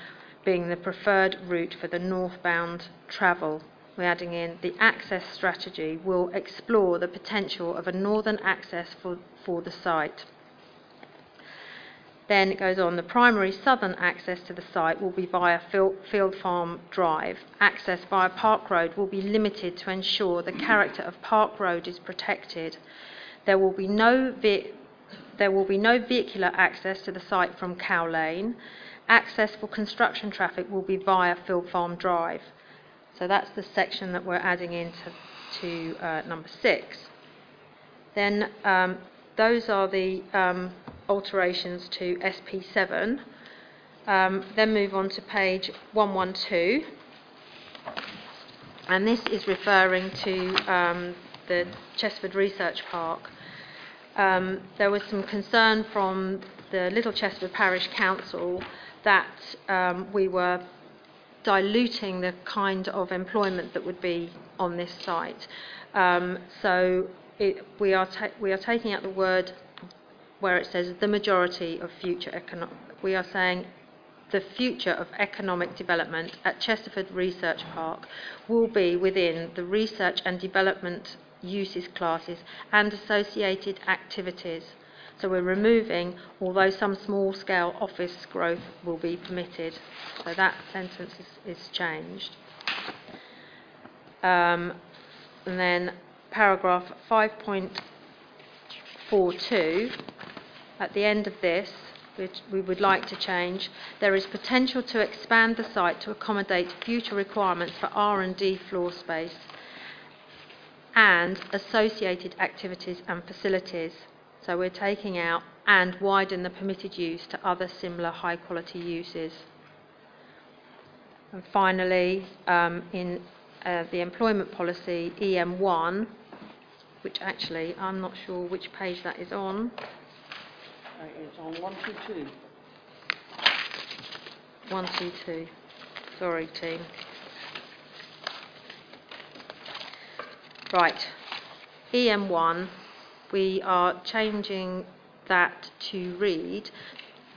being the preferred route for the northbound travel. We're adding in the access strategy will explore the potential of a northern access for, for the site. Then it goes on, the primary southern access to the site will be via Field Farm Drive. Access via Park Road will be limited to ensure the character of Park Road is protected. There will be no, ve- there will be no vehicular access to the site from Cow Lane access for construction traffic will be via Field Farm Drive. So that's the section that we're adding into to uh, number six. Then um, those are the um, alterations to SP7. Um, then move on to page 112. And this is referring to um, the Chesterford Research Park. Um, there was some concern from the Little Chesterford Parish Council that um, we were diluting the kind of employment that would be on this site. Um, so it, we, are ta- we are taking out the word where it says the majority of future economic. We are saying the future of economic development at Chesterford Research Park will be within the research and development uses classes and associated activities. So we're removing, although some small scale office growth will be permitted. So that sentence is, is changed. Um, and then paragraph 5.42, at the end of this, which we would like to change, there is potential to expand the site to accommodate future requirements for R&D floor space and associated activities and facilities. So we're taking out and widen the permitted use to other similar high quality uses. And finally, um, in uh, the employment policy EM1, which actually I'm not sure which page that is on. It's on 122. 122. Sorry, team. Right. EM1, we are changing that to read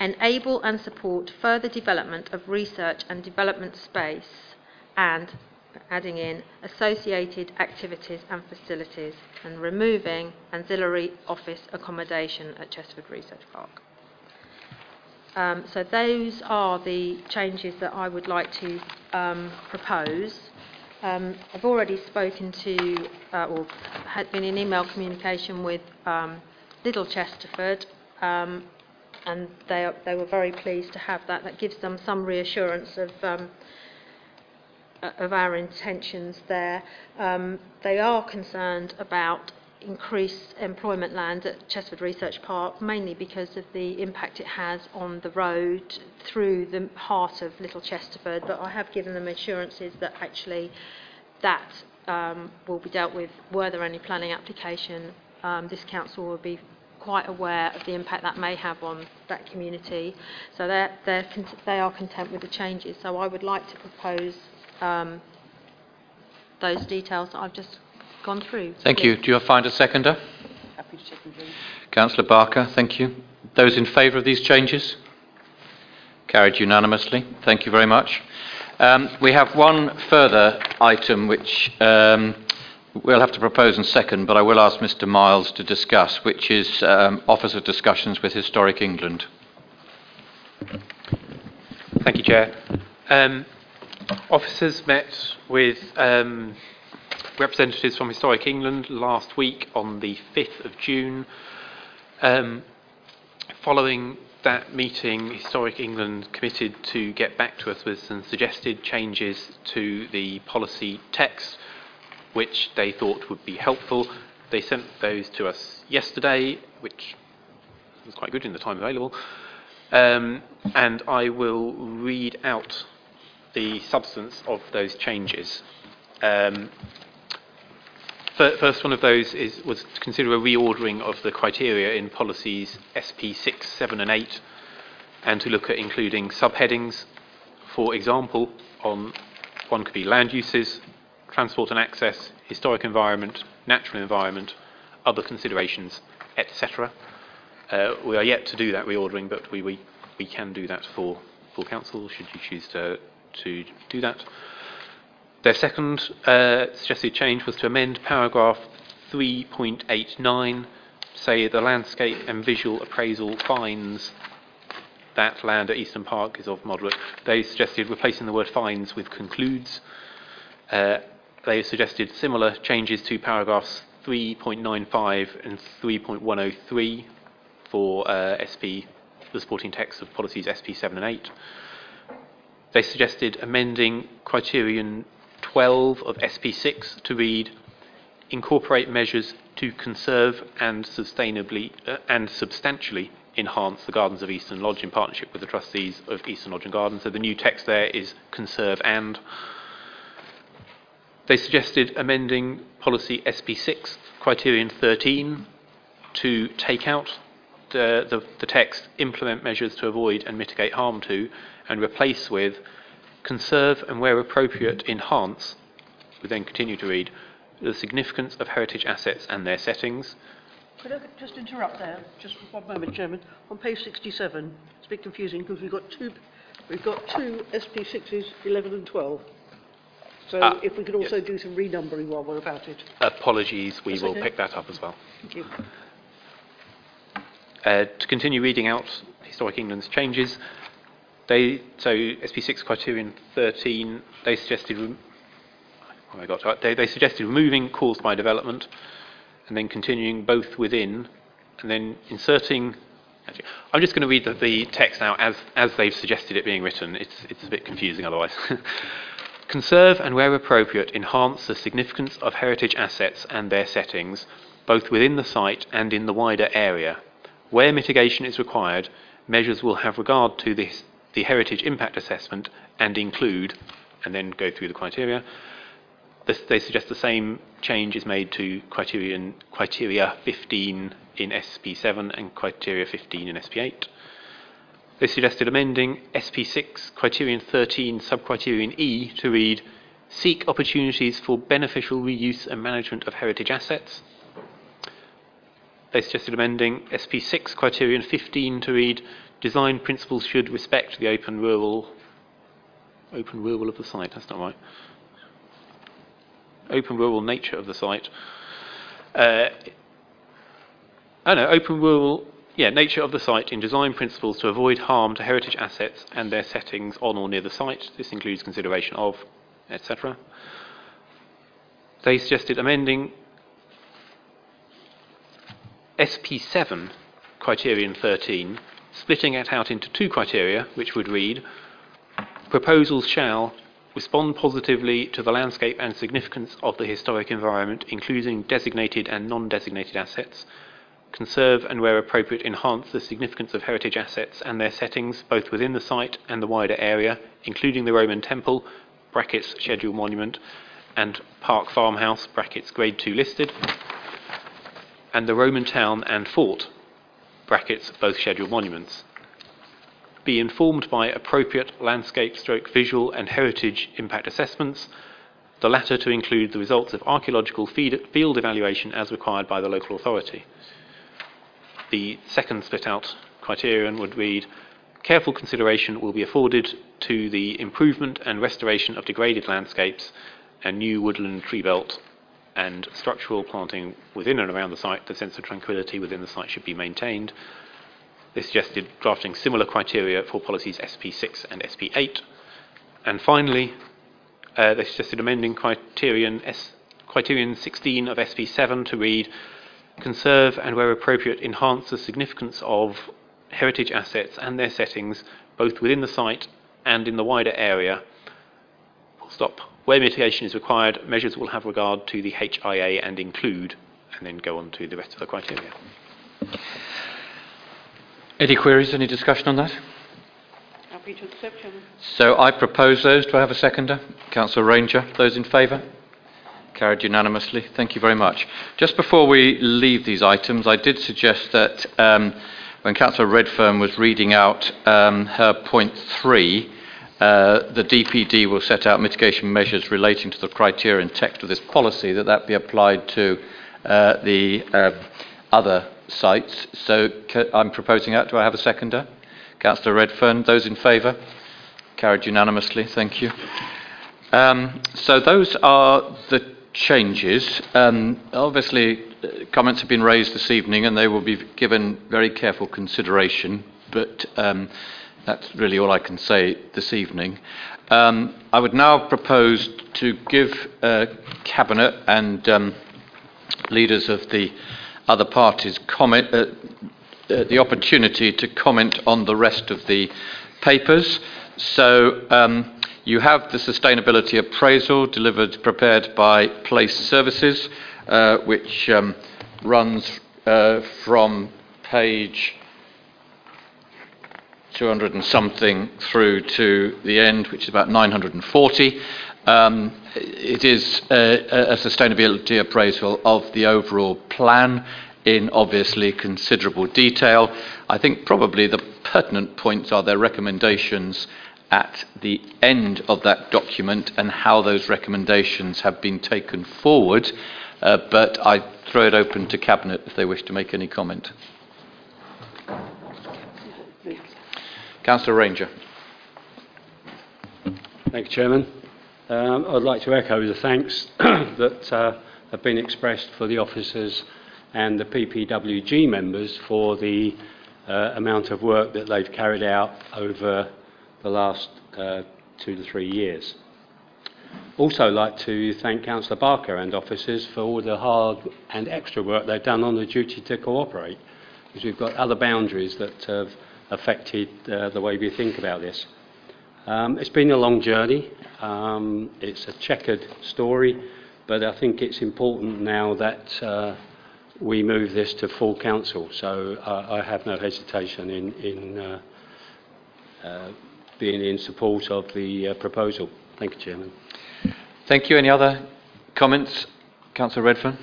enable and support further development of research and development space and adding in associated activities and facilities and removing ancillary office accommodation at Chesterford Research Park. Um, so those are the changes that I would like to um, propose. Um, I've already spoken to, uh, or had been in email communication with um, Little Chesterford, um, and they, they were very pleased to have that. That gives them some reassurance of um, of our intentions there. Um, they are concerned about increased employment land at Chesterford Research Park, mainly because of the impact it has on the road through the heart of Little Chesterford. But I have given them assurances that actually that um, will be dealt with were there any planning application. Um, this council will be quite aware of the impact that may have on that community. So they're, they're, they are content with the changes. So I would like to propose um, those details that I've just gone through. Thank you. Do you find a seconder? Happy to second these. Councillor Barker, thank you. Those in favour of these changes? Carried unanimously. Thank you very much. Um, we have one further item which um, we'll have to propose and second, but I will ask Mr Miles to discuss, which is um, officer discussions with Historic England. Thank you, Chair. Um, officers met with um, representatives from Historic England last week on the 5th of June. Um, following that meeting, Historic England committed to get back to us with some suggested changes to the policy text, which they thought would be helpful. They sent those to us yesterday, which was quite good in the time available. Um, and I will read out the substance of those changes. Um, first one of those is, was to consider a reordering of the criteria in policies SP 6, 7 and 8 and to look at including subheadings. For example, on one could be land uses, transport and access, historic environment, natural environment, other considerations, etc. Uh, we are yet to do that reordering, but we, we, we can do that for council should you choose to to do that. Their second uh, suggested change was to amend paragraph 3.89, say the landscape and visual appraisal finds that land at Easton Park is of moderate. They suggested replacing the word finds with concludes. Uh, they suggested similar changes to paragraphs 3.95 and 3.103 for uh, SP, the supporting text of policies SP 7 and 8. They suggested amending criterion 12 of SP6 to read incorporate measures to conserve and sustainably uh, and substantially enhance the gardens of Easton Lodge in partnership with the trustees of Easton Lodge and Gardens. So the new text there is conserve and. They suggested amending policy SP6 criterion 13 to take out the, the, the text implement measures to avoid and mitigate harm to and replace with conserve and where appropriate enhance, we then continue to read, the significance of heritage assets and their settings. Could I just interrupt there, just for one moment, Chairman? On page 67, it's a bit confusing because we've got two, we've got two SP6s, 11 and 12. So Ah, if we could also do some renumbering while we're about it. Apologies, we That's will okay. pick that up as well. Thank you. Uh, to continue reading out Historic England's changes, they so SP6 criterion 13 they suggested oh, got to, they, they suggested removing caused by development and then continuing both within and then inserting actually, I'm just going to read the, the text now as as they've suggested it being written. It's it's a bit confusing otherwise. Conserve and where appropriate enhance the significance of heritage assets and their settings both within the site and in the wider area. Where mitigation is required measures will have regard to this the heritage impact assessment and include and then go through the criteria. This, they suggest the same change is made to criterion, criteria 15 in SP7 and criteria 15 in SP8. They suggested amending SP6, criterion 13, subcriterion E to read seek opportunities for beneficial reuse and management of heritage assets. They suggested amending SP6, criterion 15 to read design principles should respect the open rural open rural of the site. That's not right. Open rural nature of the site. Uh, oh open rural yeah, nature of the site in design principles to avoid harm to heritage assets and their settings on or near the site. This includes consideration of, etc. They suggested amending SP7, criterion 13, splitting it out into two criteria, which would read proposals shall respond positively to the landscape and significance of the historic environment, including designated and non designated assets, conserve and, where appropriate, enhance the significance of heritage assets and their settings, both within the site and the wider area, including the Roman Temple, brackets scheduled monument, and Park Farmhouse, brackets grade 2 listed, and the Roman town and fort, brackets both scheduled monuments. Be informed by appropriate landscape stroke visual and heritage impact assessments, the latter to include the results of archaeological field evaluation as required by the local authority. The second split out criterion would read careful consideration will be afforded to the improvement and restoration of degraded landscapes and new woodland tree belt and structural planting within and around the site. The sense of tranquility within the site should be maintained. They suggested drafting similar criteria for policies SP6 and SP8. And finally, uh, they suggested amending criterion, S, criterion 16 of SP7 to read conserve and, where appropriate, enhance the significance of heritage assets and their settings, both within the site and in the wider area. Full stop. Where mitigation is required, measures will have regard to the HIA and include, and then go on to the rest of the criteria. Any queries, any discussion on that? Happy to accept, Chairman. So I propose those. Do I have a seconder? Councillor Ranger. Those in favour? Carried unanimously. Thank you very much. Just before we leave these items, I did suggest that um, when Councillor Redfern was reading out um, her point three, uh, the DPD will set out mitigation measures relating to the criteria and text of this policy, that that be applied to uh, the uh, other sites. So I'm proposing that. Do I have a seconder? Councillor Redfern. Those in favour? Carried unanimously. Thank you. Um, so those are the changes. Um, obviously, uh, comments have been raised this evening and they will be given very careful consideration, but um, that's really all I can say this evening. Um, I would now propose to give uh, Cabinet and um, leaders of the other parties comment, uh, uh, the opportunity to comment on the rest of the papers. So, um, you have the sustainability appraisal delivered, prepared by Place Services, uh, which um, runs uh, from page 200 and something through to the end, which is about 940. Um, it is a, a sustainability appraisal of the overall plan in obviously considerable detail. I think probably the pertinent points are their recommendations at the end of that document and how those recommendations have been taken forward, uh, but I throw it open to Cabinet if they wish to make any comment. Councillor Ranger. Thank you, Chairman. Um, I'd like to echo the thanks that uh, have been expressed for the officers and the PPWG members for the uh, amount of work that they've carried out over the last uh, two to three years. Also, like to thank Councillor Barker and officers for all the hard and extra work they've done on the duty to cooperate, because we've got other boundaries that have affected uh, the way we think about this. Um, it's been a long journey. Um, it's a checkered story, but I think it's important now that uh, we move this to full council. So uh, I have no hesitation in, in being in support of the proposal. Thank you, Chairman. Thank you. Any other comments? Councillor Redfern?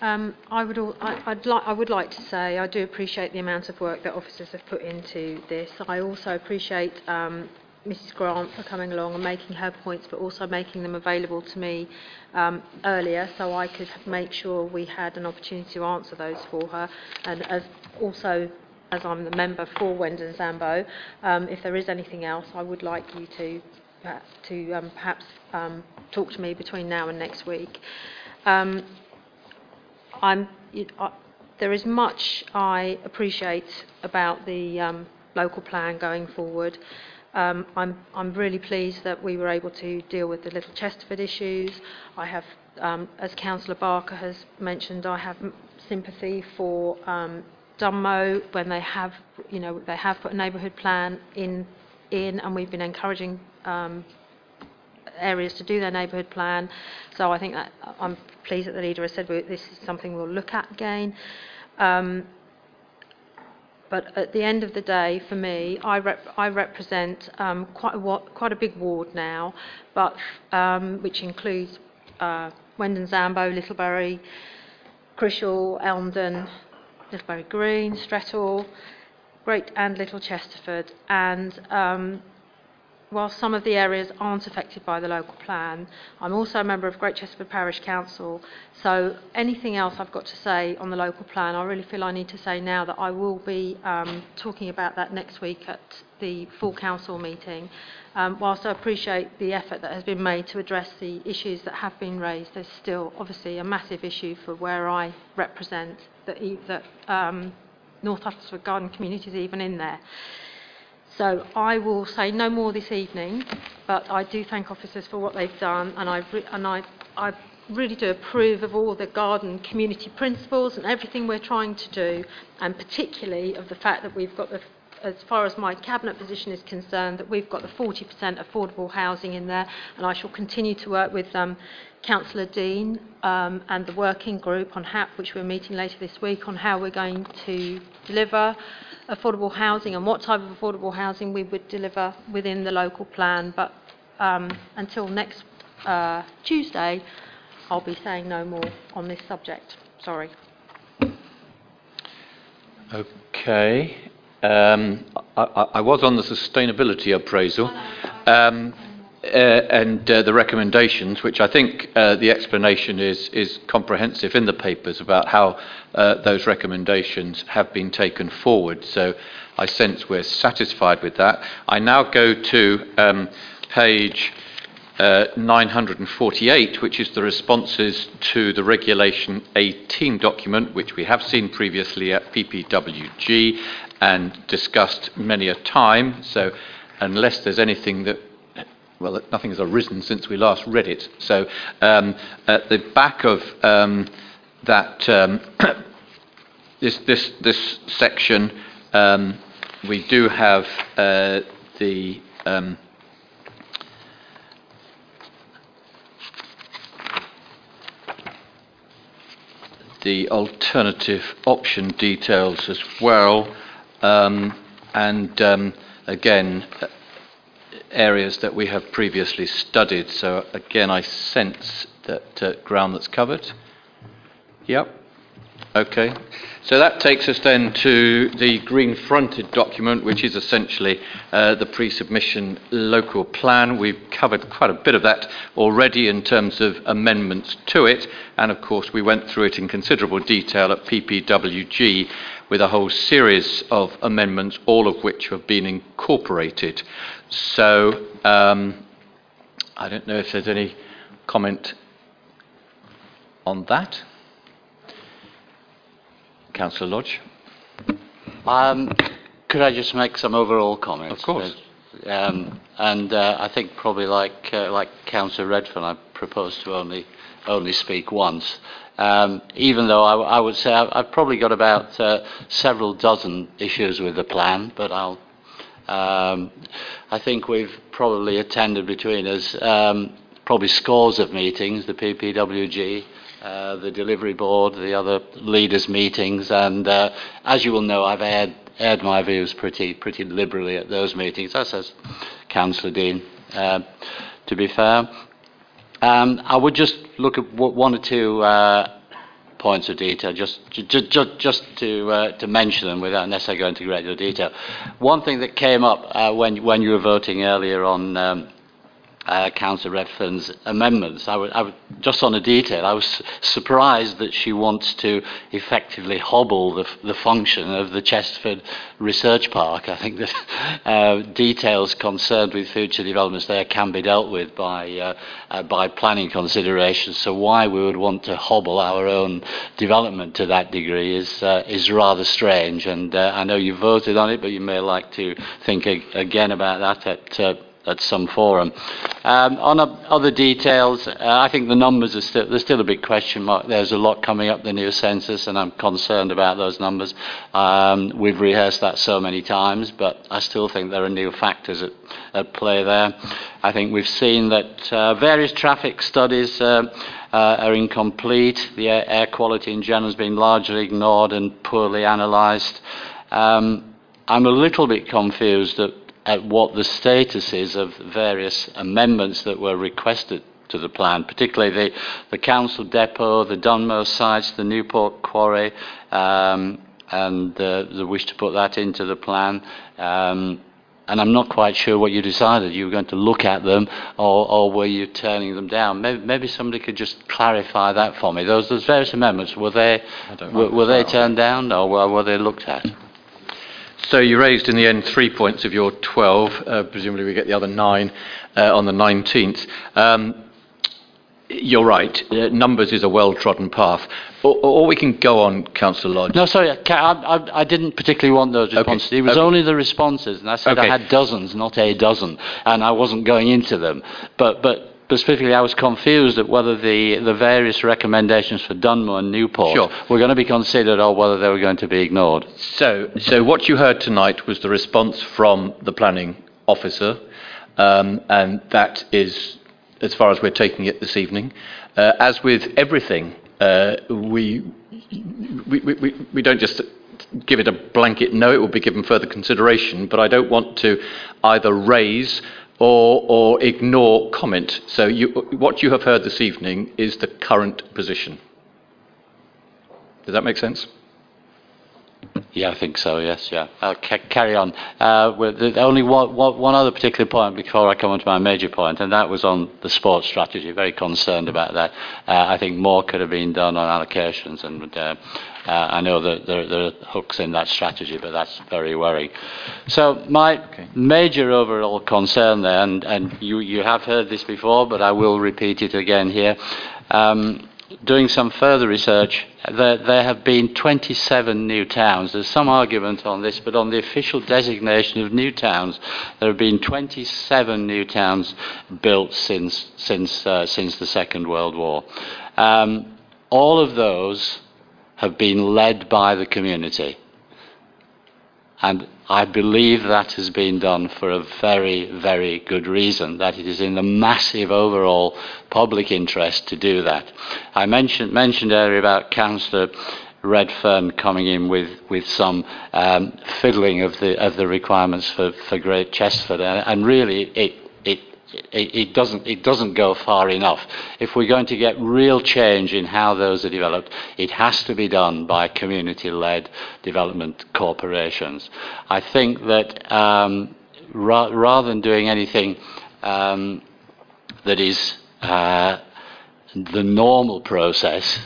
Um, I would, al- I, I'd li- I would like to say I do appreciate the amount of work that officers have put into this. I also appreciate um, Mrs Grant for coming along and making her points, but also making them available to me um, earlier so I could make sure we had an opportunity to answer those for her. And as also, as I'm the member for Wendens Ambo, um, if there is anything else, I would like you to uh, to um, perhaps um, talk to me between now and next week. Um, I'm, there is much I appreciate about the um, local plan going forward. Um, I'm, I'm really pleased that we were able to deal with the Little Chesterford issues. I have, um, as Councillor Barker has mentioned, I have sympathy for um, Dunmow when they have, you know, they have put a neighbourhood plan in, in, and we've been encouraging um, areas to do their neighbourhood plan. So I think that I'm pleased that the leader has said this is something we'll look at again. Um, but at the end of the day, for me, I, rep- I represent um, quite, a wa- quite a big ward now, but um, which includes uh, Wendens Ambo, Littlebury, Chrishall, Elmdon, Littlebury Green, Strethall, Great and Little Chesterford, and um, while some of the areas aren't affected by the local plan, I'm also a member of Great Chesterford Parish Council, so anything else I've got to say on the local plan, I really feel I need to say now that I will be um, talking about that next week at the full council meeting. Um, whilst I appreciate the effort that has been made to address the issues that have been raised, there's still obviously a massive issue for where I represent that, that um, North Uttlesford Garden community is even in there. So I will say no more this evening, but I do thank officers for what they've done, and I re- and I I really do approve of all the garden community principles and everything we're trying to do, and particularly of the fact that we've got the as far as my cabinet position is concerned, that we've got the 40% affordable housing in there, and I shall continue to work with um, Councillor Dean um, and the working group on HAP, which we're meeting later this week, on how we're going to deliver affordable housing and what type of affordable housing we would deliver within the local plan. But um, until next uh, Tuesday, I'll be saying no more on this subject. Sorry. Okay. Um, I, I was on the sustainability appraisal um, and uh, the recommendations, which I think uh, the explanation is, is comprehensive in the papers about how uh, those recommendations have been taken forward. So I sense we're satisfied with that. I now go to um, page uh, 948, which is the responses to the Regulation 18 document, which we have seen previously at PPWG and discussed many a time. So, unless there's anything that well, nothing has arisen since we last read it. So, um, at the back of um, that um, this this this section, um, we do have uh, the um, the alternative option details as well, um, and again, areas that we have previously studied. So again, I sense that uh, ground that's covered. Yep. Okay. So that takes us then to the green fronted document, which is essentially uh, the pre submission local plan. We've covered quite a bit of that already in terms of amendments to it, and of course, we went through it in considerable detail at PPWG with a whole series of amendments, all of which have been incorporated. So um, I don't know if there's any comment on that. Councillor Lodge. Um, could I just make some overall comments? Of course. Um, and uh, I think probably like uh, like Councillor Redfern, I propose to only only speak once. Um, even though I, I would say I've, I've probably got about uh, several dozen issues with the plan, but I'll. Um, I think we've probably attended between us um, probably scores of meetings, the PPWG, uh, the delivery board, the other leaders' meetings, and uh, as you will know, I've aired, aired my views pretty pretty liberally at those meetings, as has Councillor Dean uh, to be fair. Um, I would just look at one or two uh, points of detail, just just just, just to uh, to mention them without necessarily going into great detail. One thing that came up uh, when when you were voting earlier on. Um, uh, Councillor Redfern's amendments. I I just on a detail, I was surprised that she wants to effectively hobble the, the function of the Chesterford Research Park. I think that uh, details concerned with future developments there can be dealt with by, uh, uh, by planning considerations. So why we would want to hobble our own development to that degree is, uh, is rather strange. And uh, I know you voted on it, but you may like to think ag- again about that at uh, at some forum. Um, on other details, uh, I think the numbers are still, there's still a big question mark. There's a lot coming up the new census, and I'm concerned about those numbers. Um, we've rehearsed that so many times, but I still think there are new factors at, at play there. I think we've seen that uh, various traffic studies uh, uh, are incomplete. The air, air quality in general has been largely ignored and poorly analysed. Um, I'm a little bit confused at at what the status is of various amendments that were requested to the plan, particularly the, the council depot, the Dunmow sites, the Newport quarry, um, and uh, the wish to put that into the plan. Um, and I'm not quite sure what you decided. You were going to look at them, or, or were you turning them down? Maybe, maybe somebody could just clarify that for me. Those, those various amendments were they were, were they turned down, or were, were they looked at? So you raised in the end three points of your 12. Uh, presumably we get the other nine uh, on the 19th. Um, you're right. Uh, numbers is a well-trodden path. Or, or, we can go on, Councillor Lodge. No, sorry, I, I, I, didn't particularly want those responses. Okay. It was okay. only the responses, and I said okay. I had dozens, not a dozen, and I wasn't going into them. But, but specifically, I was confused at whether the, the various recommendations for Dunmow and Newport sure. were going to be considered or whether they were going to be ignored. So, so what you heard tonight was the response from the planning officer, um, and that is as far as we're taking it this evening. Uh, as with everything, uh, we, we, we, we don't just give it a blanket no, it will be given further consideration, but I don't want to either raise or, or ignore comment. So you, what you have heard this evening is the current position. Does that make sense? Yeah, I think so, yes, yeah. I'll ca- carry on. Uh, the, only one, one other particular point before I come on to my major point, and that was on the sports strategy. Very concerned about that. Uh, I think more could have been done on allocations, and uh, uh, I know that there, there, are hooks in that strategy, but that's very worrying. So my major overall concern there, and, and you, you have heard this before, but I will repeat it again here. Um, doing some further research, there, there, have been 27 new towns. There's some argument on this, but on the official designation of new towns, there have been 27 new towns built since, since, uh, since the Second World War. Um, all of those have been led by the community. And I believe that has been done for a very, very good reason, that it is in the massive overall public interest to do that. I mentioned, mentioned earlier about Councillor Redfern coming in with, with some um, fiddling of the, of the requirements for, for Great Chesterford, and, and really it, it it, it, doesn't, it doesn't go far enough. If we're going to get real change in how those are developed, it has to be done by community led development corporations. I think that um, ra- rather than doing anything um, that is uh, the normal process,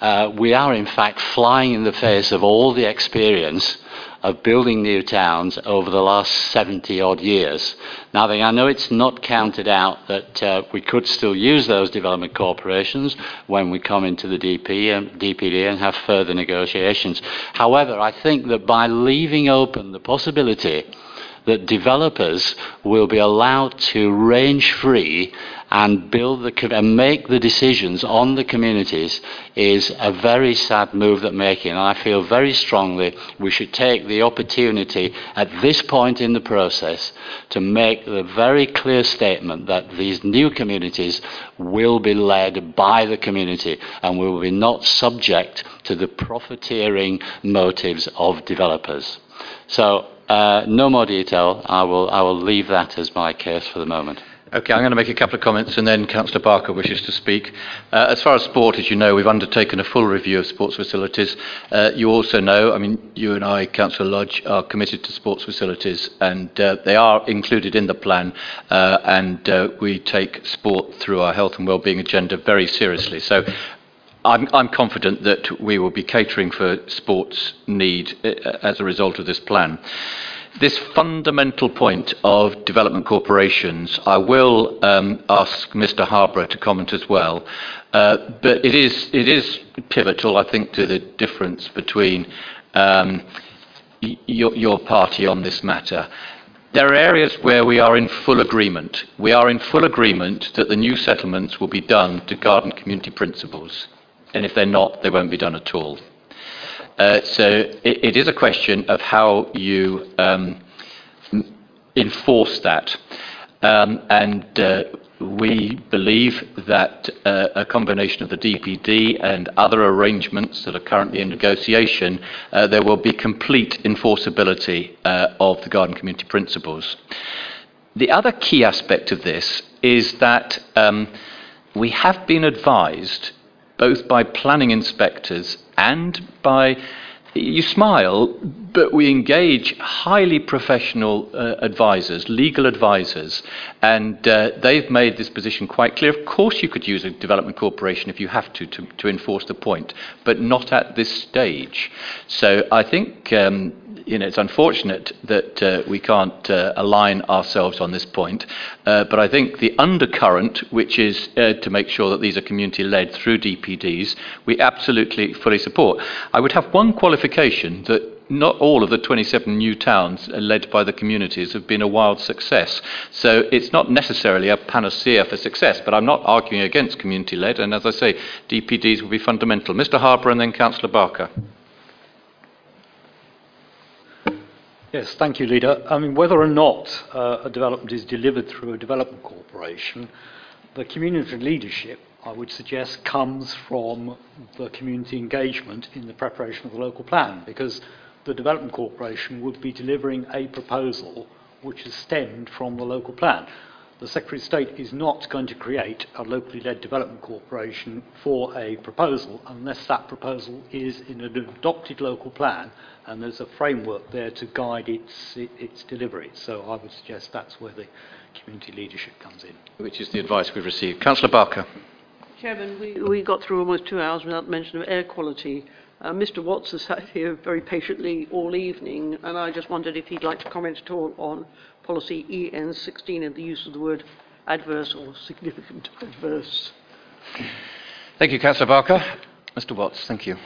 uh, we are in fact flying in the face of all the experience of building new towns over the last 70 odd years. Now, I know it's not counted out that uh, we could still use those development corporations when we come into the DP and DPD and have further negotiations. However, I think that by leaving open the possibility that developers will be allowed to range free and build the and make the decisions on the communities is a very sad move that making. And I feel very strongly we should take the opportunity at this point in the process to make the very clear statement that these new communities will be led by the community and will be not subject to the profiteering motives of developers. So uh, no more detail. I will, I will leave that as my case for the moment. Okay, I'm going to make a couple of comments and then Councillor Barker wishes to speak. Uh, as far as sport, as you know, we've undertaken a full review of sports facilities. Uh, you also know, I mean, you and I, Councillor Lodge, are committed to sports facilities and uh, they are included in the plan uh, and uh, we take sport through our health and wellbeing agenda very seriously. So I'm, I'm confident that we will be catering for sports need uh, as a result of this plan this fundamental point of development corporations, I will um, ask Mr. Harborough to comment as well. Uh, but it is, it is pivotal, I think, to the difference between um, your, your party on this matter. There are areas where we are in full agreement. We are in full agreement that the new settlements will be done to garden community principles. And if they're not, they won't be done at all. Uh, so it, it is a question of how you um, enforce that. Um, and uh, we believe that uh, a combination of the DPD and other arrangements that are currently in negotiation, uh, there will be complete enforceability uh, of the Garden Community Principles. The other key aspect of this is that um, we have been advised, both by planning inspectors and by you smile, but we engage highly professional uh, advisors, legal advisors, and uh, they've made this position quite clear. Of course, you could use a development corporation if you have to, to, to enforce the point, but not at this stage. So I think um, you know, it's unfortunate that uh, we can't uh, align ourselves on this point, uh, but I think the undercurrent, which is uh, to make sure that these are community led through DPDs, we absolutely fully support. I would have one qualification that not all of the 27 new towns led by the communities have been a wild success. So it's not necessarily a panacea for success, but I'm not arguing against community led, and as I say, DPDs will be fundamental. Mr. Harper and then Councillor Barker. Yes, thank you, Leader. I mean, whether or not uh, a development is delivered through a development corporation, the community leadership, I would suggest, comes from the community engagement in the preparation of the local plan, because the development corporation would be delivering a proposal which is stemmed from the local plan. The Secretary of State is not going to create a locally led development corporation for a proposal unless that proposal is in an adopted local plan and there's a framework there to guide its, its delivery. So I would suggest that's where the community leadership comes in. Which is the advice we've received. Councillor Barker. Chairman, we, we got through almost two hours without mention of air quality. Uh, Mr Watts has sat here very patiently all evening, and I just wondered if he'd like to comment at all on policy EN16 and the use of the word adverse or significant adverse. Thank you, Councillor Barker. Mr Watts, thank you.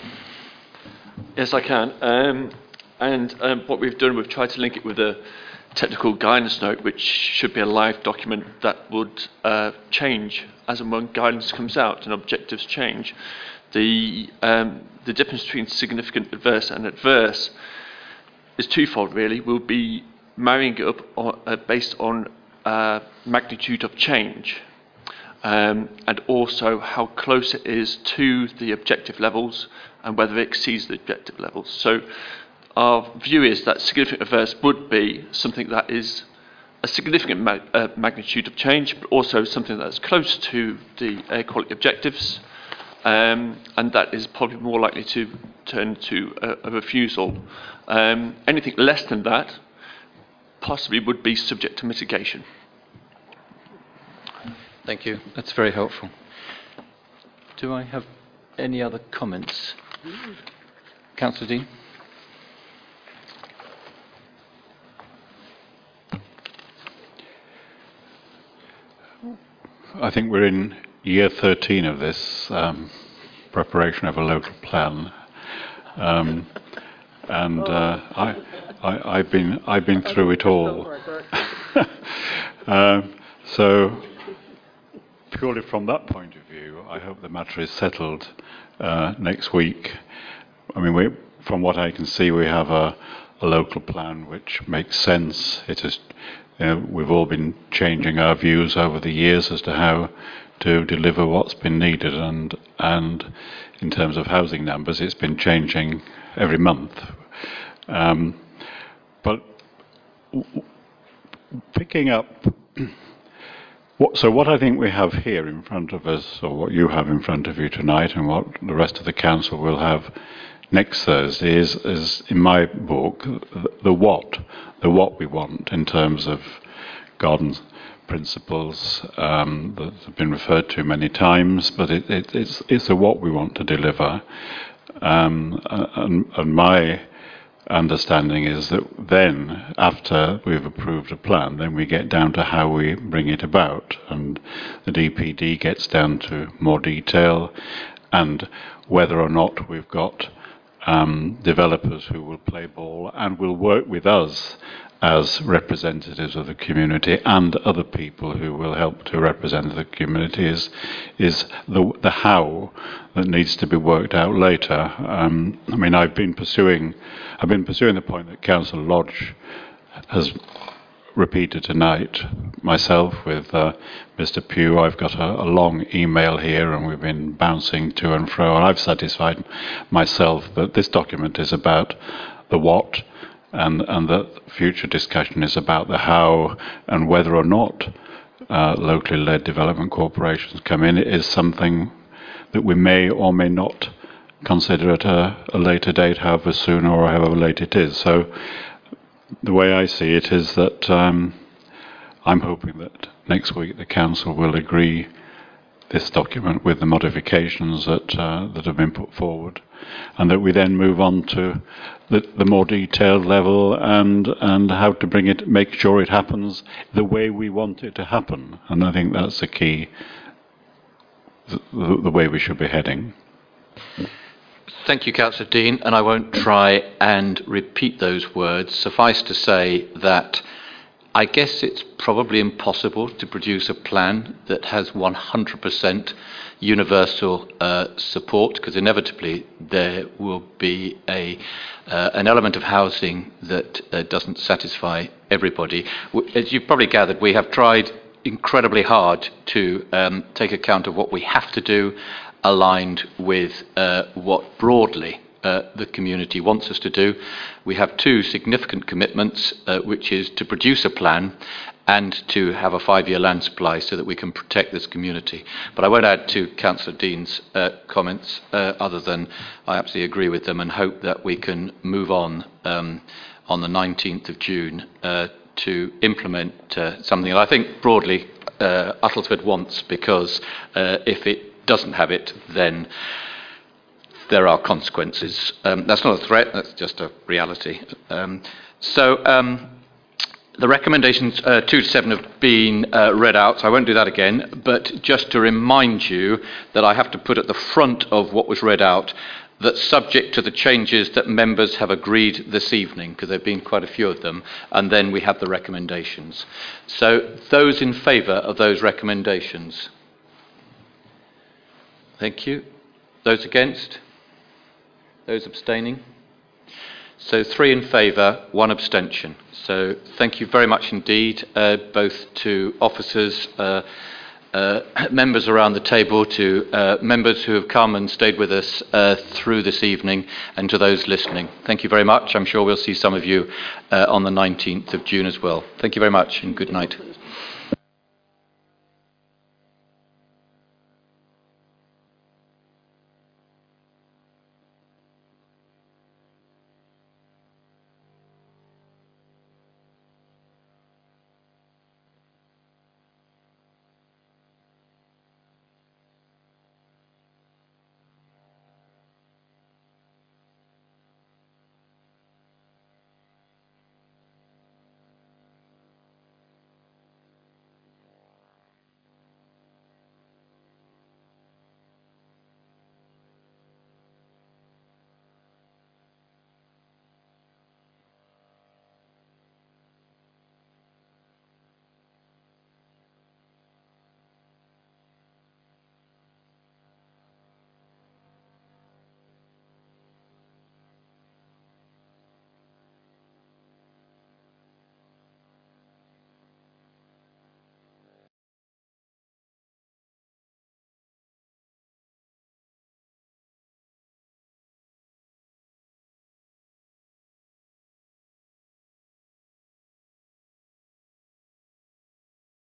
Yes, I can. Um, and um, what we've done, we've tried to link it with a technical guidance note, which should be a live document that would uh, change as and when guidance comes out and objectives change. The, um, the difference between significant adverse and adverse is twofold, really. We'll be marrying up on, uh, based on uh, magnitude of change um, and also how close it is to the objective levels and whether it exceeds the objective levels. So our view is that significant adverse would be something that is a significant ma- uh, magnitude of change, but also something that's close to the air quality objectives, um, and that is probably more likely to turn to a, a refusal. Um, anything less than that possibly would be subject to mitigation. Thank you. That's very helpful. Do I have any other comments? Councillor Dean? I think we're in year 13 of this um, preparation of a local plan. Um, and uh, I, I, have been, I've been through it all. um, so, purely from that point of view, I hope the matter is settled uh, next week. I mean, we, from what I can see, we have a, a local plan which makes sense. It is you know, we've all been changing our views over the years as to how to deliver what's been needed, and and in terms of housing numbers, it's been changing every month. Um, but picking up What, so what I think we have here in front of us, or what you have in front of you tonight, and what the rest of the council will have next Thursday, is, is in my book the, the what, the what we want in terms of garden principles um, that have been referred to many times, but it, it, it's, it's a what we want to deliver. Um, and, and my understanding is that then, after we've approved a plan, then we get down to how we bring it about, and the DPD gets down to more detail and whether or not we've got um, developers who will play ball and will work with us as representatives of the community and other people who will help to represent the community is, is the, the how that needs to be worked out later. Um, I mean, I've been pursuing, I've been pursuing the point that Council Lodge has repeated tonight myself with uh, Mr. Pugh. I've got a, a, long email here and we've been bouncing to and fro, and I've satisfied myself that this document is about the what and, and that future discussion is about the how and whether or not uh, locally led development corporations come in. It is something that we may or may not consider at a, a later date, however soon or however late it is. So the way I see it is that um, I'm hoping that next week the council will agree this document with the modifications that uh, that have been put forward, and that we then move on to the, the more detailed level and and how to bring it, make sure it happens the way we want it to happen. And I think that's the key, the, the way we should be heading. Thank you, Councillor Dean, and I won't try and repeat those words. Suffice to say that I guess it's probably impossible to produce a plan that has 100% universal uh, support because inevitably there will be a, uh, an element of housing that uh, doesn't satisfy everybody. As you've probably gathered, we have tried incredibly hard to um, take account of what we have to do aligned with uh, what broadly uh, the community wants us to do. We have two significant commitments, uh, which is to produce a plan and to have a five-year land supply so that we can protect this community. But I won't add to Councillor Dean's uh, comments uh, other than I absolutely agree with them and hope that we can move on um, on the 19th of June uh, to implement something that I think broadly Uttlesford wants because if it doesn't have it, then there are consequences. Um, that's not a threat, that's just a reality. Um, so um, the recommendations uh, 2 to 7 have been uh, read out, so I won't do that again, but just to remind you that I have to put at the front of what was read out that subject to the changes that members have agreed this evening, because there have been quite a few of them, and then we have the recommendations. So those in favour of those recommendations? Thank you. Those against? Those abstaining? So three in favour, one abstention. So thank you very much indeed, uh, both to officers, uh, uh, members around the table, to uh, members who have come and stayed with us uh, through this evening, and to those listening. Thank you very much. I'm sure we'll see some of you uh, on the 19th of June as well. Thank you very much, and good night.